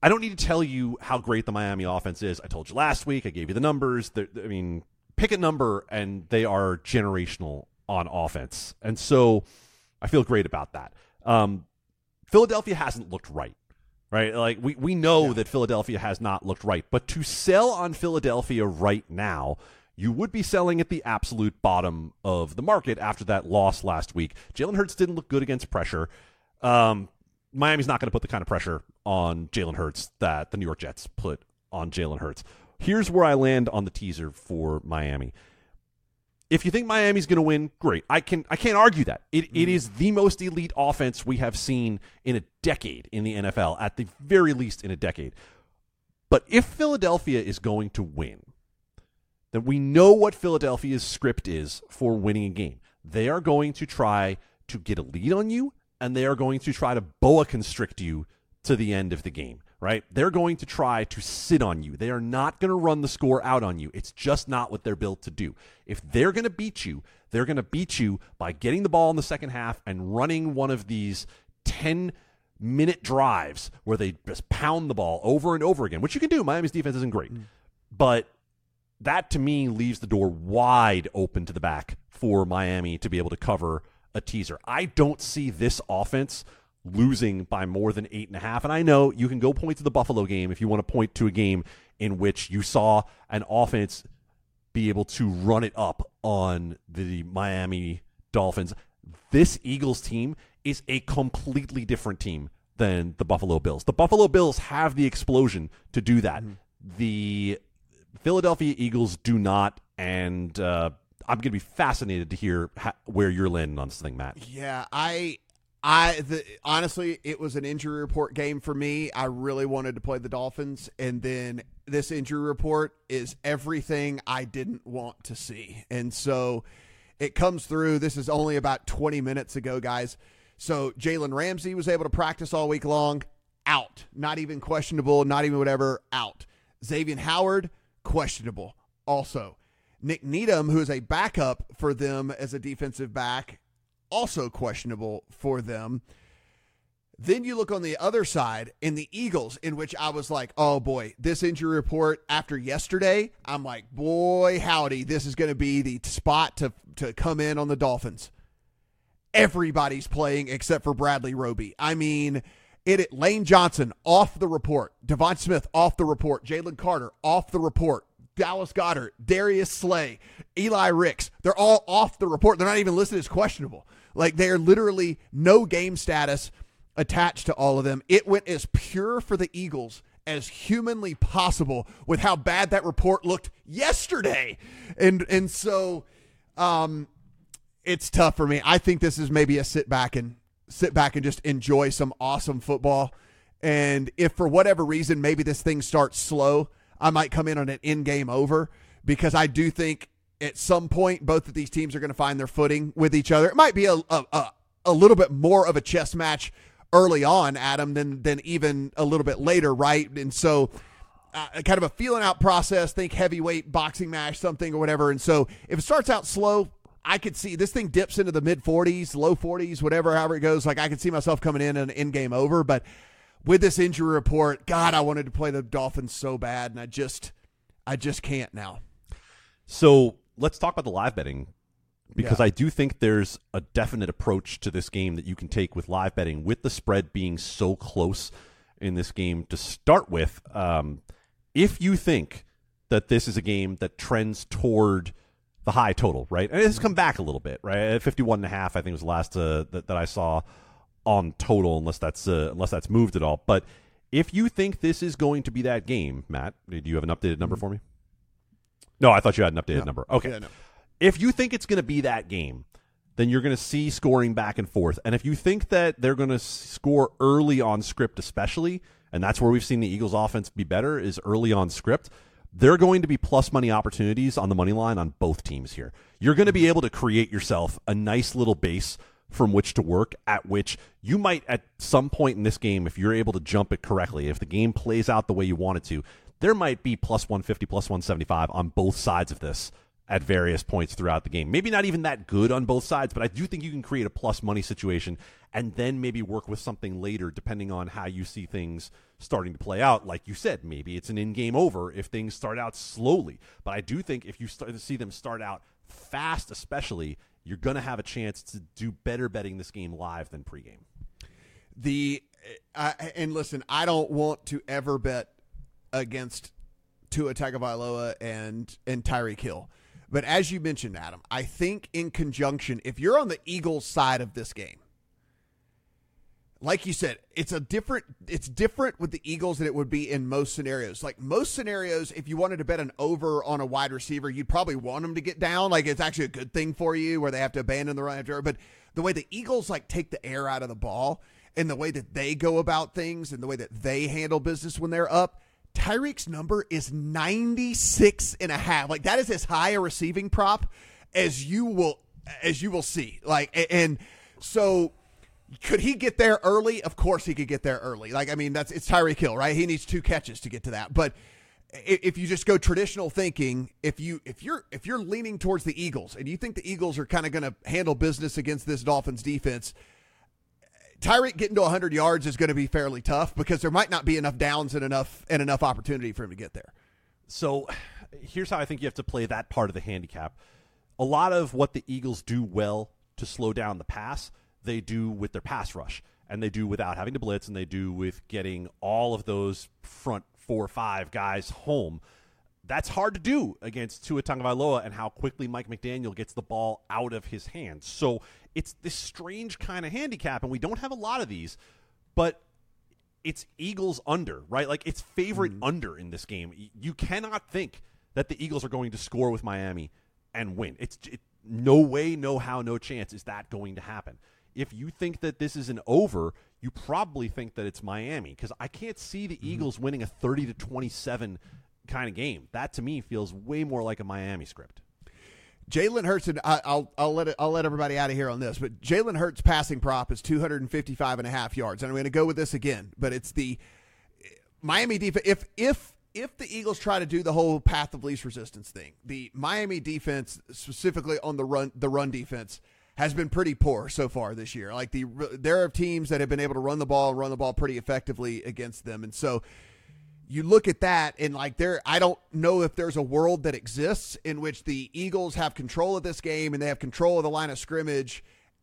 I don't need to tell you how great the Miami offense is. I told you last week. I gave you the numbers. I mean, pick a number, and they are generational on offense. And so I feel great about that. Um, Philadelphia hasn't looked right right? Like we, we know that Philadelphia has not looked right, but to sell on Philadelphia right now, you would be selling at the absolute bottom of the market after that loss last week. Jalen Hurts didn't look good against pressure. Um, Miami's not going to put the kind of pressure on Jalen Hurts that the New York Jets put on Jalen Hurts. Here's where I land on the teaser for Miami. If you think Miami's going to win, great. I can I can't argue that. It, it Mm-hmm. is the most elite offense we have seen in a decade in the NFL, at the very least in a decade. But if Philadelphia is going to win, then we know what Philadelphia's script is for winning a game. They are going to try to get a lead on you, and they are going to try to boa constrict you to the end of the game, right? They're going to try to sit on you. They are not going to run the score out on you. It's just not what they're built to do. If they're going to beat you, they're going to beat you by getting the ball in the second half and running one of these 10 minute drives where they just pound the ball over and over again, which you can do. Miami's defense isn't great. Mm. But that to me leaves the door wide open to the back for Miami to be able to cover a teaser. I don't see this offense losing by more than eight and a half. And I know you can go point to the Buffalo game if you want to point to a game in which you saw an offense be able to run it up on the Miami Dolphins. This Eagles team is a completely different team than the Buffalo Bills. The Buffalo Bills have the explosion to do that. The Philadelphia Eagles do not, and uh, I'm going to be fascinated to hear ha- where you're landing on this thing, Matt. Yeah, I, I, the, honestly, it was an injury report game for me. I really wanted to play the Dolphins, and then this injury report is everything I didn't want to see, and so it comes through. This is only about 20 minutes ago, guys. So Jalen Ramsey was able to practice all week long, out, not even questionable, not even whatever, out. Xavier Howard, questionable, also. Nik Needham, who is a backup for them as a defensive back, also questionable for them. Then you look on the other side in the Eagles, in which I was like, oh boy, this injury report after yesterday, I'm like, boy, howdy, this is going to be the spot to, to come in on the Dolphins. Everybody's playing except for Bradley Roby. I mean, it, Lane Johnson off the report, Devon Smith off the report, Jalen Carter off the report, Dallas Goedert, Darius Slay, Eli Ricks. They're all off the report. They're not even listed as questionable. Like they're literally no game status attached to all of them. It went as pure for the Eagles as humanly possible with how bad that report looked yesterday. And and so um it's tough for me. I think this is maybe a sit back and sit back and just enjoy some awesome football. And if for whatever reason maybe this thing starts slow, I might come in on an in game over because I do think at some point both of these teams are going to find their footing with each other. It might be a a, a, little bit more of a chess match early on, Adam, than than even a little bit later, right? And so uh, kind of a feeling out process. Think heavyweight boxing match, something or whatever. And so if it starts out slow, I could see this thing dips into the mid 40s, low 40s, whatever, however it goes. Like I could see myself coming in and in game over. But with this injury report, God, I wanted to play the Dolphins so bad, and I just, I just can't now. So let's talk about the live betting because Yeah. I do think there's a definite approach to this game that you can take with live betting, with the spread being so close in this game to start with. Um, if you think that this is a game that trends toward the high total, right? And it's come back a little bit, right? At 51 and a half, I think was the last uh, that, that I saw on total, unless that's uh, unless that's moved at all. But if you think this is going to be that game, Matt, do you have an updated number for me? No, I thought you had an updated number. Okay. Yeah, no. If you think it's going to be that game, then you're going to see scoring back and forth. And if you think that they're going to score early on script, especially, and that's where we've seen the Eagles' offense be better, is early on script. They're going to be plus money opportunities on the money line on both teams here. You're going to be mm-hmm. able to create yourself a nice little base from which to work, at which you might, at some point in this game, if you're able to jump it correctly, if the game plays out the way you want it to, there might be plus 150, plus 175 on both sides of this at various points throughout the game. Maybe not even that good on both sides, but I do think you can create a plus money situation and then maybe work with something later depending on how you see things starting to play out. Like you said, maybe it's an in game over if things start out slowly. But I do think if you start to see them start out fast, especially, you're going to have a chance to do better betting this game live than pregame. The uh, and listen, I don't want to ever bet against Tua Tagovailoa and and Tyreek Hill. But as you mentioned, Adam, I think in conjunction, if you're on the Eagles side of this game, like you said, it's a different it's different with the Eagles than it would be in most scenarios. Like most scenarios, if you wanted to bet an over on a wide receiver, you'd probably want them to get down. Like it's actually a good thing for you where they have to abandon the run after. But the way the Eagles like take the air out of the ball and the way that they go about things and the way that they handle business when they're up, Tyreek's number is 96 and a half. Like that is as high a receiving prop as you will as you will see. Like and so could he get there early? Of course he could get there early. Like I mean, that's it's Tyreek Hill, right? He needs two catches to get to that. But if you just go traditional thinking, if you if you're if you're leaning towards the Eagles and you think the Eagles are kind of going to handle business against this Dolphins defense, Tyreek getting to 100 yards is going to be fairly tough because there might not be enough downs and enough and enough opportunity for him to get there. So, here's how I think you have to play that part of the handicap. A lot of what the Eagles do well to slow down the pass they do with their pass rush, and they do without having to blitz, and they do with getting all of those front four or five guys home. That's hard to do against Tua Tagovailoa and how quickly Mike McDaniel gets the ball out of his hands. So it's this strange kind of handicap, and we don't have a lot of these, but it's Eagles under, right? Like it's favorite mm. under in this game. You cannot think that the Eagles are going to score with Miami and win. It's it, no way, no how, no chance is that going to happen if you think that this is an over, you probably think that it's Miami because I can't see the mm-hmm. Eagles winning a 30 to 27 kind of game. That to me feels way more like a Miami script. Jalen Hurts, and I, will I'll let it, I'll let everybody out of here on this, but Jalen Hurts passing prop is 255 and a half yards, and I'm going to go with this again. But it's the Miami defense. If if if the Eagles try to do the whole path of least resistance thing, the Miami defense, specifically on the run the run defense, has been pretty poor so far this year. Like the there are teams that have been able to run the ball run the ball pretty effectively against them, and so you look at that and like there I don't know if there's a world that exists in which the Eagles have control of this game and they have control of the line of scrimmage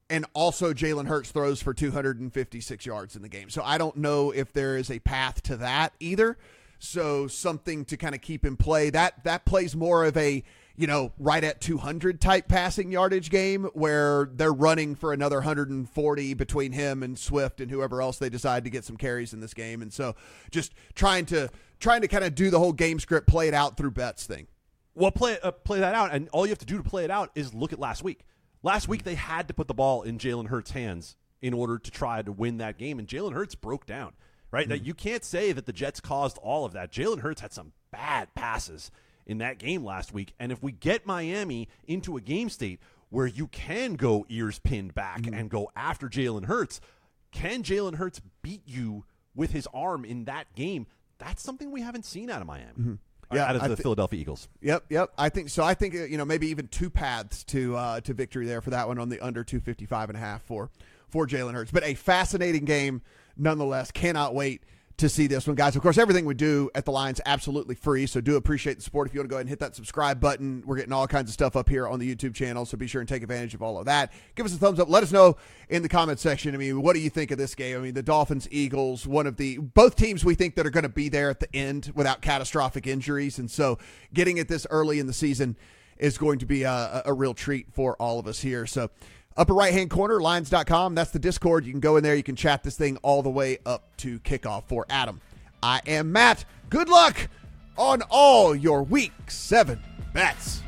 and also Jalen Hurts throws for 256 yards in the game. So I don't know if there is a path to that either. So something to kind of keep in play. That that plays more of a you know, right at 200 type passing yardage game where they're running for another 140 between him and Swift and whoever else they decide to get some carries in this game. And so just trying to trying to kind of do the whole game script, play it out through bets thing. Well, play uh, play that out, and all you have to do to play it out is look at last week. Last week they had to put the ball in Jalen Hurts' hands in order to try to win that game, and Jalen Hurts broke down. Right, mm-hmm. that you can't say that the Jets caused all of that. Jalen Hurts had some bad passes in that game last week. And if we get Miami into a game state where you can go ears pinned back mm-hmm. and go after Jalen Hurts, can Jalen Hurts beat you with his arm in that game? That's something we haven't seen out of Miami. Mm-hmm. Yeah, out of the th- Philadelphia Eagles. Yep, yep. I think so. I think uh, you know maybe even two paths to uh, to victory there for that one on the under 255 and a half for for Jalen Hurts. But a fascinating game nonetheless. Cannot wait to see this one, guys. Of course, everything we do at the Lines absolutely free, so do appreciate the support. If you want to go ahead and hit that subscribe button, we're getting all kinds of stuff up here on the YouTube channel, so be sure and take advantage of all of that. Give us a thumbs up. Let us know in the comment section. I mean, what do you think of this game? I mean, the Dolphins, Eagles, one of the both teams we think that are going to be there at the end without catastrophic injuries, and so getting it this early in the season is going to be a, a real treat for all of us here. So Upper right hand corner, lines.com. That's the Discord. You can go in there. You can chat this thing all the way up to kickoff for Adam. I am Matt. Good luck on all your week seven bets.